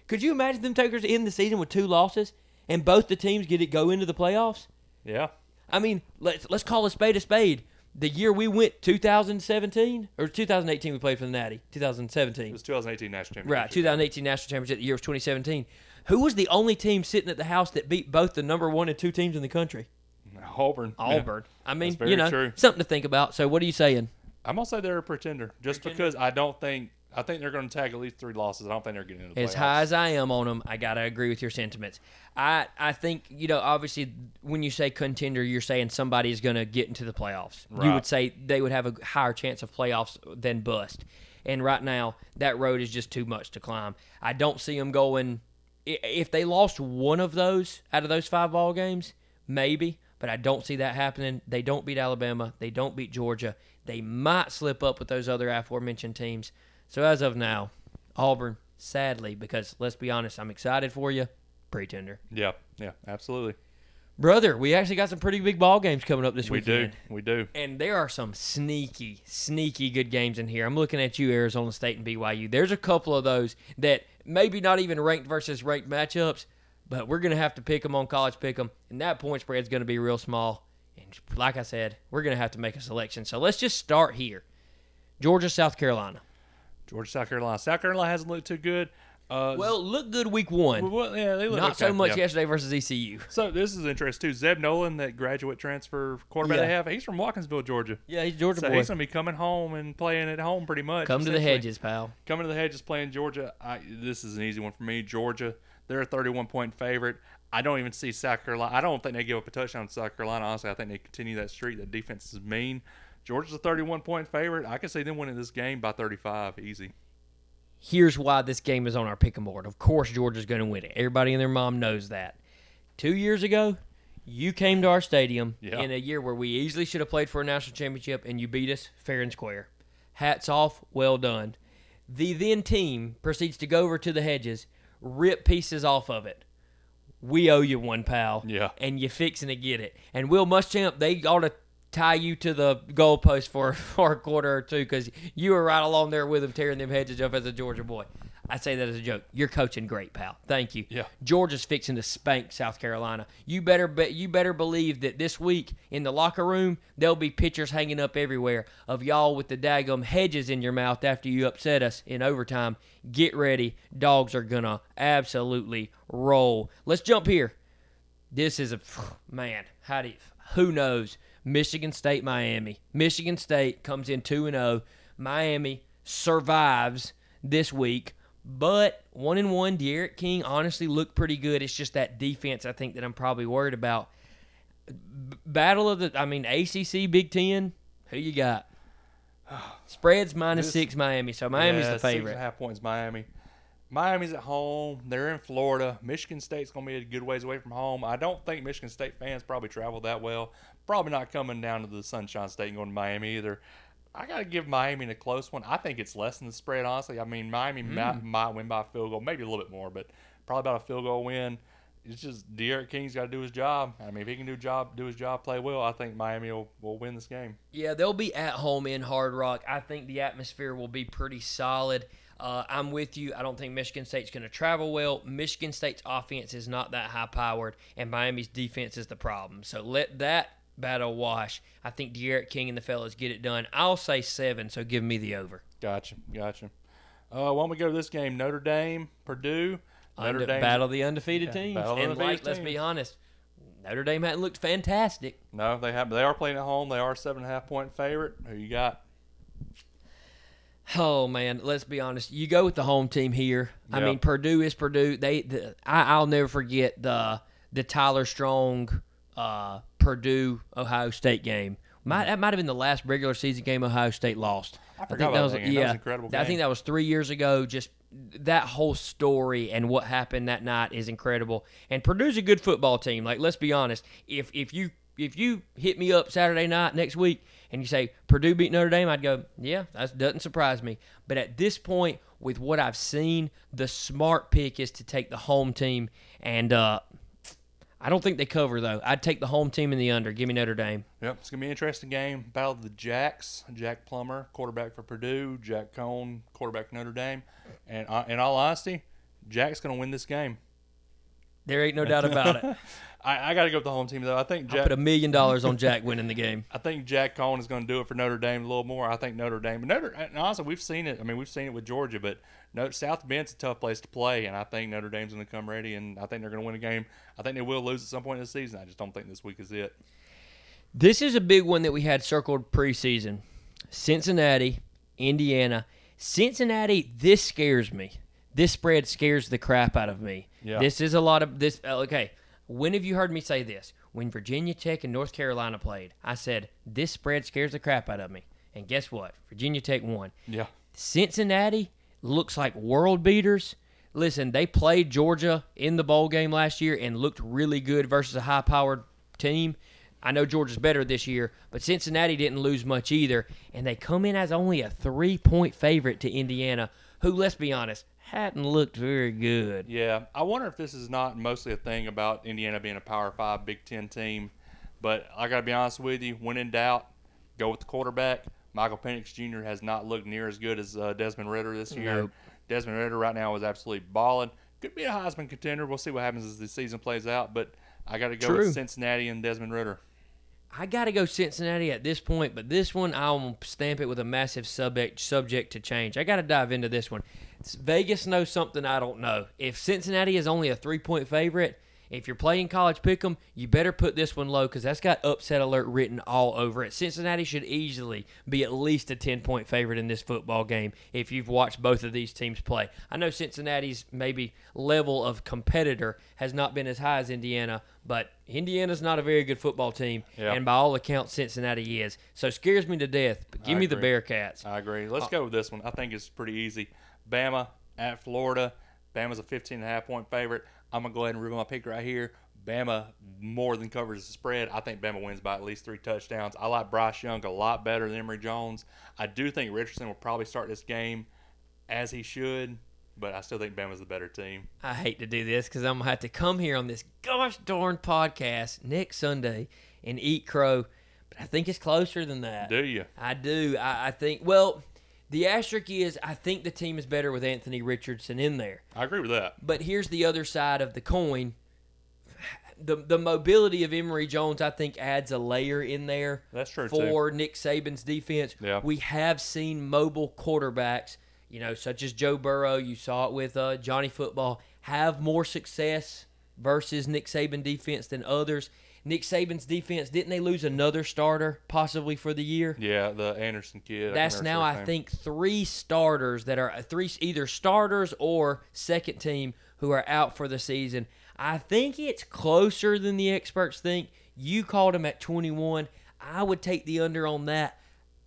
Could you imagine them takers in the season with two losses and both the teams get it go into the playoffs? yeah, I mean, let's let's call a spade a spade. The year we went 2017 or 2018 we played for the Natty. 2017. it was 2018 national championship. Right, 2018 national championship. The year was 2017. Who was the only team sitting at the house that beat both the number one and two teams in the country? Auburn. yeah. Auburn. I mean, That's very you know, true. something to think about. So, what are you saying? I'm gonna say they're a pretender, just because I don't think I think they're gonna tag at least three losses. I don't think they're getting into the As playoffs. high as I am on them, I gotta agree with your sentiments. I I think you know, obviously, when you say contender, you're saying somebody is gonna get into the playoffs. You would say they would have a higher chance of playoffs than bust. And right now, that road is just too much to climb. I don't see them going. If they lost one of those out of those five ball games, maybe. But I don't see that happening. They don't beat Alabama. They don't beat Georgia. They might slip up with those other aforementioned teams. So as of now, Auburn, sadly, because let's be honest, I'm excited for you. Pretender. Yeah, yeah, absolutely. Brother, we actually got some pretty big ball games coming up this week. We do, we do. And there are some sneaky, sneaky good games in here. I'm looking at you, Arizona State and BYU. There's a couple of those that maybe not even ranked versus ranked matchups, but we're going to have to pick them on college pick 'em, and that point spread's going to be real small. And like I said, we're going to have to make a selection. So let's just start here. Georgia, South Carolina. Georgia, South Carolina. South Carolina hasn't looked too good. Uh, Well, look good week one. well, yeah, they look Not so much yeah. yesterday versus ECU. So this is interesting too. Zeb Noland, that graduate transfer quarterback Yeah. they have, he's from Watkinsville, Georgia. Yeah, he's Georgia So boy. he's gonna be coming home and playing at home pretty much. Come to the hedges, pal. Coming to the hedges, playing Georgia. I, this is an easy one for me. Georgia, they're a 31 point favorite. I don't even see South Carolina. I don't think they give up a touchdown to South Carolina. Honestly, I think they continue that streak. That defense is mean. Georgia's a 31 point favorite. I can see them winning this game by 35, easy. Here's why this game is on our pick 'em board. Of course, Georgia's going to win it. Everybody and their mom knows that. Two years ago, you came to our stadium Yeah. in a year where we easily should have played for a national championship, and you beat us fair and square. Hats off, well done. The then team proceeds to go over to the hedges, rip pieces off of it. We owe you one, pal. Yeah. And you're fixing to get it. And Will Muschamp, they ought to tie you to the goalpost for, for a quarter or two because you were right along there with them tearing them hedges up as a Georgia boy. I say that as a joke. You're coaching great, pal. Thank you. Yeah. Georgia's fixing to spank South Carolina. You better bet you better believe that this week in the locker room there'll be pictures hanging up everywhere of y'all with the daggum hedges in your mouth after you upset us in overtime. Get ready. Dogs are gonna absolutely roll. Let's jump here. This is a man. How do you, who knows? Michigan State, Miami. Michigan State comes in two and zero. Miami survives this week, but one and one. D'Eriq King honestly looked pretty good. It's just that defense I think that I'm probably worried about. B- battle of the, I mean ACC Big Ten. Who you got? Spreads minus This- six Miami, so Miami's yeah, the Six and a favorite. half points, Miami. Miami's at home. They're in Florida. Michigan State's going to be a good ways away from home. I don't think Michigan State fans probably travel that well. Probably not coming down to the Sunshine State and going to Miami either. I got to give Miami a close one. I think it's less than the spread, honestly. I mean, Miami Hmm. might, might win by a field goal, maybe a little bit more, but probably about a field goal win. It's just D'Eriq King's got to do his job. I mean, if he can do job, do his job, play well, I think Miami will, will win this game. Yeah, they'll be at home in Hard Rock. I think the atmosphere will be pretty solid. Uh, I'm with you. I don't think Michigan State's going to travel well. Michigan State's offense is not that high powered, and Miami's defense is the problem. So let that battle wash. I think D'Eriq King and the fellas get it done. I'll say seven, so give me the over. Gotcha, gotcha. Uh, why don't we go to this game? Notre Dame, Purdue. Notre Unde- Dame's- battle the undefeated Yeah, teams. battle of the and like, undefeated let's be honest, Notre Dame hadn't looked fantastic. No, they have. They are playing at home. They are a seven and a half point favorite. Who you got? Oh man, let's be honest. You go with the home team here. I mean, Purdue is Purdue. They, the, I, I'll never forget the the Tyler Strong, uh, Purdue Ohio State game. Might, that might have been the last regular season game Ohio State lost. I forgot about that game. That was an incredible I think that was three years ago. Just that whole story and what happened that night is incredible. And Purdue's a good football team. Like, let's be honest. If if you if you hit me up Saturday night next week and you say Purdue beat Notre Dame, I'd go, yeah, that doesn't surprise me. But at this point, with what I've seen, the smart pick is to take the home team. And uh, I don't think they cover though. I'd take the home team in the under. Give me Notre Dame. Yep, it's gonna be an interesting game. Battle of the Jacks. Jack Plummer, quarterback for Purdue. Jack Coan, quarterback Notre Dame. And uh, in all honesty, Jack's gonna win this game. There ain't no doubt about it. I, I got to go with the home team though. I think I Jack. put a million dollars on Jack winning the game. I think Jack Coan is going to do it for Notre Dame a little more. I think Notre Dame, but Notre, and honestly, we've seen it. I mean, we've seen it with Georgia, but no, South Bend's a tough place to play, and I think Notre Dame's going to come ready, and I think they're going to win a game. I think they will lose at some point in the season. I just don't think this week is it. This is a big one that we had circled preseason. Cincinnati, Indiana. Cincinnati, this scares me. This spread scares the crap out of me. Yeah. This is a lot of this. uh, Okay, when have you heard me say this? When Virginia Tech and North Carolina played, I said this spread scares the crap out of me. And guess what? Virginia Tech won. Yeah, Cincinnati looks like world beaters. Listen, they played Georgia in the bowl game last year and looked really good versus a high powered team. I know Georgia's better this year, but Cincinnati didn't lose much either. And they come in as only a three point favorite to Indiana, who, let's be honest, hadn't looked very good. Yeah, I wonder if this is not mostly a thing about Indiana being a Power Five, Big Ten team. But I got to be honest with you, when in doubt, go with the quarterback. Michael Penix Jr. has not looked near as good as uh, Desmond Ridder this year. Nope. Desmond Ridder right now is absolutely balling. Could be a Heisman contender. We'll see what happens as the season plays out. But I got to go True. with Cincinnati and Desmond Ridder. I got to go Cincinnati at this point, but this one I'll stamp it with a massive subject subject to change. I got to dive into this one. Vegas knows something I don't know. If Cincinnati is only a three point favorite, if you're playing college pick'em, you better put this one low because that's got upset alert written all over it. Cincinnati should easily be at least a 10 point favorite in this football game if you've watched both of these teams play. I know Cincinnati's maybe level of competitor has not been as high as Indiana, but Indiana's not a very good football team, and by all accounts, Cincinnati is. So scares me to death. But give I me the. Bearcats. I agree. Uh, Let's go with this one. I think it's pretty easy. Bama at Florida. Bama's a 15 and a half point favorite. I'm going to go ahead and reveal my pick right here. Bama more than covers the spread. I think Bama wins by at least three touchdowns. I like Bryce Young a lot better than Emory Jones. I do think Richardson will probably start this game as he should, but I still think Bama's the better team. I hate to do this because I'm gonna have to come here on this gosh darn podcast next Sunday and eat crow, but I think it's closer than that. Do you? I do. I, I think. Well, the asterisk is I think the team is better with Anthony Richardson in there. I agree with that. But here's the other side of the coin. The the mobility of Emory Jones, I think, adds a layer in there That's true, too. for Nick Saban's defense. Yeah. We have seen mobile quarterbacks, you know, such as Joe Burrow. You saw it with uh, Johnny Football have more success versus Nick Saban defense than others. Nick Saban's defense didn't they lose another starter possibly for the year? Yeah, the Anderson kid. That's can't now I name. think three starters that are three either starters or second team who are out for the season. I think it's closer than the experts think. You called him at 21. I would take the under on that.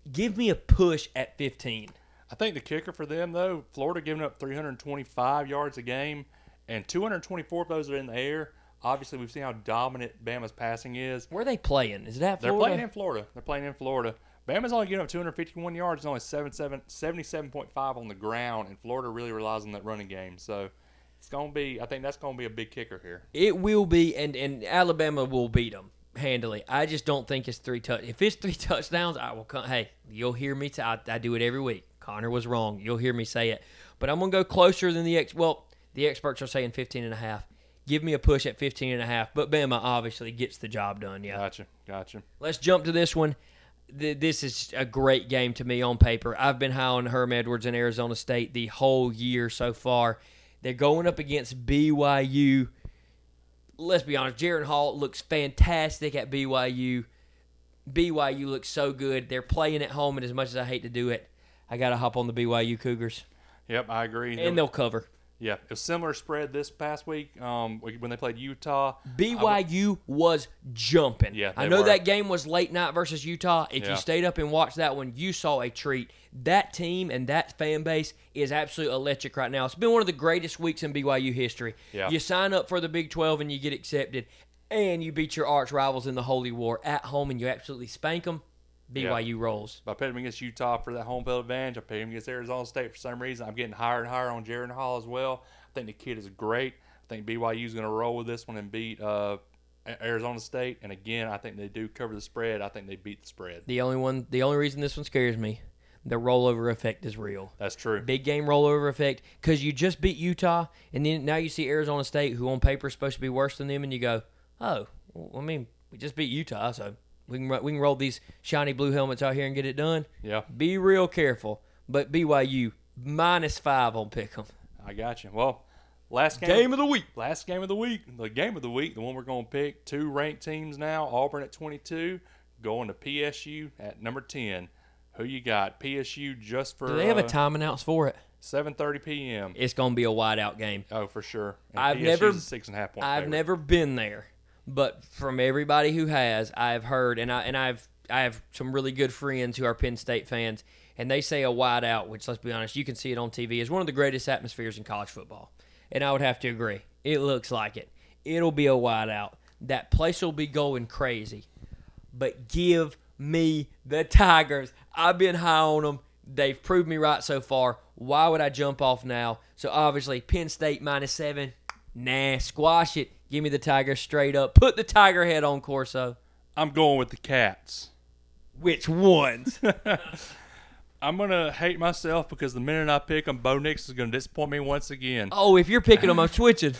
Give me a push at 15. I think the kicker for them though, Florida giving up 325 yards a game, and 224 of those are in the air. Obviously, we've seen how dominant Bama's passing is. Where are they playing? Is it that They're playing in Florida. They're playing in Florida. Bama's only giving up 251 yards, and only 77, 77.5 on the ground, and Florida really relies on that running game. So it's gonna be. I think that's gonna be a big kicker here. It will be, and and Alabama will beat them handily. I just don't think it's three touch. If it's three touchdowns, I will come. Hey, you'll hear me. T- I, I do it every week. Connor was wrong. You'll hear me say it. But I'm gonna go closer than the ex. Well, the experts are saying 15 and a half. Give me a push at 15 and a half. But Bama obviously gets the job done. Yeah. Gotcha, gotcha. Let's jump to this one. This is a great game to me on paper. I've been high on Herm Edwards and Arizona State the whole year so far. They're going up against BYU. Let's be honest, Jaren Hall looks fantastic at BYU. BYU looks so good. They're playing at home, and as much as I hate to do it, I got to hop on the BYU Cougars, Yep, I agree. and they'll cover. Yeah, was similar spread this past week. Um, when they played Utah. BYU was jumping. Yeah, I know were. that game was late night versus Utah. If Yeah. you stayed up and watched that one, you saw a treat. That team and that fan base is absolutely electric right now. It's been one of the greatest weeks in BYU history. Yeah. You sign up for the Big 12 and you get accepted, and you beat your arch rivals in the Holy War at home and you absolutely spank them. BYU rolls. I picked him against Utah for that home field advantage. I picked him against Arizona State for some reason. I'm getting higher and higher on Jaren Hall as well. I think the kid is great. I think BYU is going to roll with this one and beat uh, Arizona State. And again, I think they do cover the spread. I think they beat the spread. The only one, the only reason this one scares me, the rollover effect is real. That's true. big game rollover effect because you just beat Utah, and then now you see Arizona State, who on paper is supposed to be worse than them, and you go, oh, well, I mean, we just beat Utah, so we can we can roll these shiny blue helmets out here and get it done. Yeah, Be real careful, but BYU minus five on Pick'em. I got you. Well, last game, Game of the week. last game of the week, the game of the week, the one we're going to pick. Two ranked teams now. Auburn at 22, going to PSU at number 10. Who you got? PSU just for Do they have a uh, time announce for it? 7:30 p.m. It's gonna be a wide out game. Oh, for sure. And I've PSU's never- a six and a half point. I've favorite. never been there, but from everybody who has, I've heard, and I and I've I have some really good friends who are Penn State fans, and they say a wide out, which let's be honest, you can see it on TV, is one of the greatest atmospheres in college football, and I would have to agree. It looks like it. It'll be a wide out. That place will be going crazy, but give me the Tigers. I've been high on them. They've proved me right so far. Why would I jump off now? So obviously, Penn State minus seven. Nah, squash it. Give me the tiger straight up. Put the Tiger head on Corso. I'm going with the Cats. Which ones? I'm gonna hate myself because the minute I pick them, Bo Nix is gonna disappoint me once again. oh, if you're picking them, I'm switching.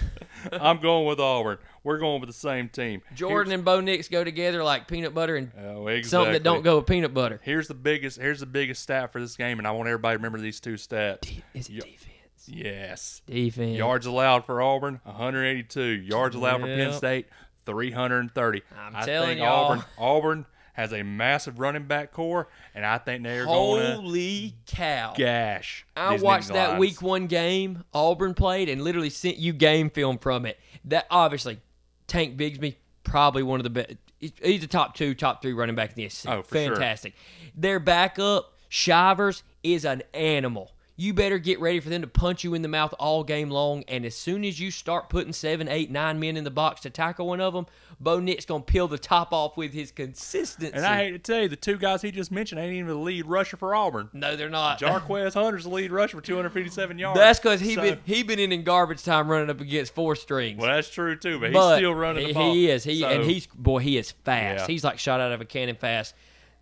I'm going with Auburn. We're going with the same team. Jordan and Bo Nix go together like peanut butter and Here's, oh, exactly. something that don't go with peanut butter. Here's the biggest. Here's the biggest stat for this game, and I want everybody to remember these two stats. Is it defense? Yes. Defense. Yards allowed for Auburn, 182. Yards allowed for Penn State, 330. I'm I telling think y'all. Auburn, Auburn has a massive running back core, and I think they're going to Holy cow. gash. I watched that week one game Auburn played and literally sent you game film from it. That obviously, Tank Bigsby, probably one of the best. He's the top two, top three running back in the SEC. Oh, for sure. Fantastic. Their backup, Shivers, is an animal. You better get ready for them to punch you in the mouth all game long. And as soon as you start putting seven, eight, nine men in the box to tackle one of them, Bo Nix gonna peel the top off with his consistency. And I hate to tell you, the two guys he just mentioned ain't even the lead rusher for Auburn. no, they're not. Jarquez Hunter's the lead rusher for 257 yards. That's because he So- been he been in in garbage time running up against four strings. Well, that's true too, but he's but still running he, the ball. He is. He and he's boy. He is fast. Yeah. He's like shot out of a cannon fast.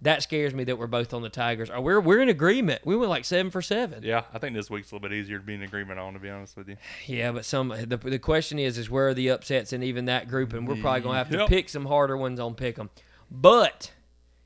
That scares me that we're both on the Tigers. Oh, we're we're in agreement. We went like seven for seven. Yeah, I think this week's a little bit easier to be in agreement on, to be honest with you. Yeah, but some the, the question is is where are the upsets in even that group, and we're probably gonna have to mm, Yep. pick some harder ones on pick 'em. But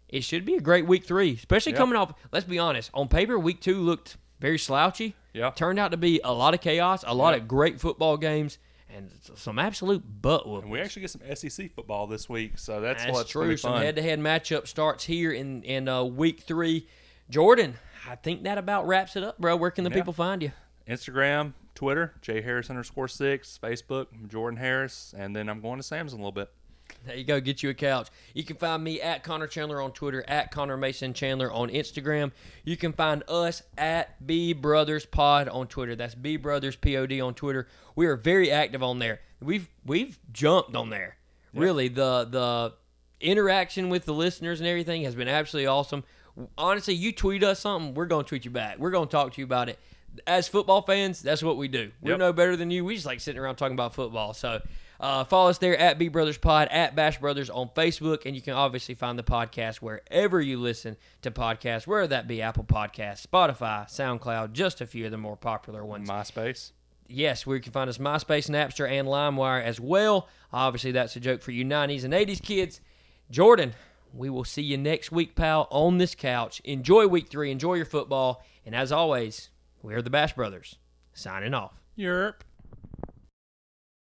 it should be a great week three, especially Yep. coming off. Let's be honest. On paper, week two looked very slouchy. Yeah. Turned out to be a lot of chaos, a lot Yep. of great football games, and some absolute butt whoopings. And we actually get some SEC football this week, so that's, That's what's true. Some head-to-head matchup starts here in in uh, week three. Jordan, I think that about wraps it up, bro. Where can the Yeah. people find you? Instagram, Twitter, J Harris underscore six, Facebook, Jordan Harris, and then I'm going to Sam's in a little bit. There you go. Get you a couch. You can find me at Connor Chandler on Twitter, at Connor Mason Chandler on Instagram. You can find us at B Brothers Pod on Twitter. That's B Brothers Pod on Twitter. We are very active on there. We've we've jumped on there. Really, the the interaction with the listeners and everything has been absolutely awesome. Honestly, you tweet us something, we're going to tweet you back. We're going to talk to you about it. As football fans, that's what we do. We're Yep. no better than you. We just like sitting around talking about football. So uh, follow us there at B Brothers Pod, at Bash Brothers on Facebook, and you can obviously find the podcast wherever you listen to podcasts, whether that be Apple Podcasts, Spotify, SoundCloud, just a few of the more popular ones MySpace. yes, where you can find us MySpace, Napster, and LimeWire as well. Obviously, that's a joke for you 90s and 80s kids. Jordan, we will see you next week, pal, on this couch. Enjoy week three. Enjoy your football. And as always, we are the Bash Brothers, signing off. Yerp.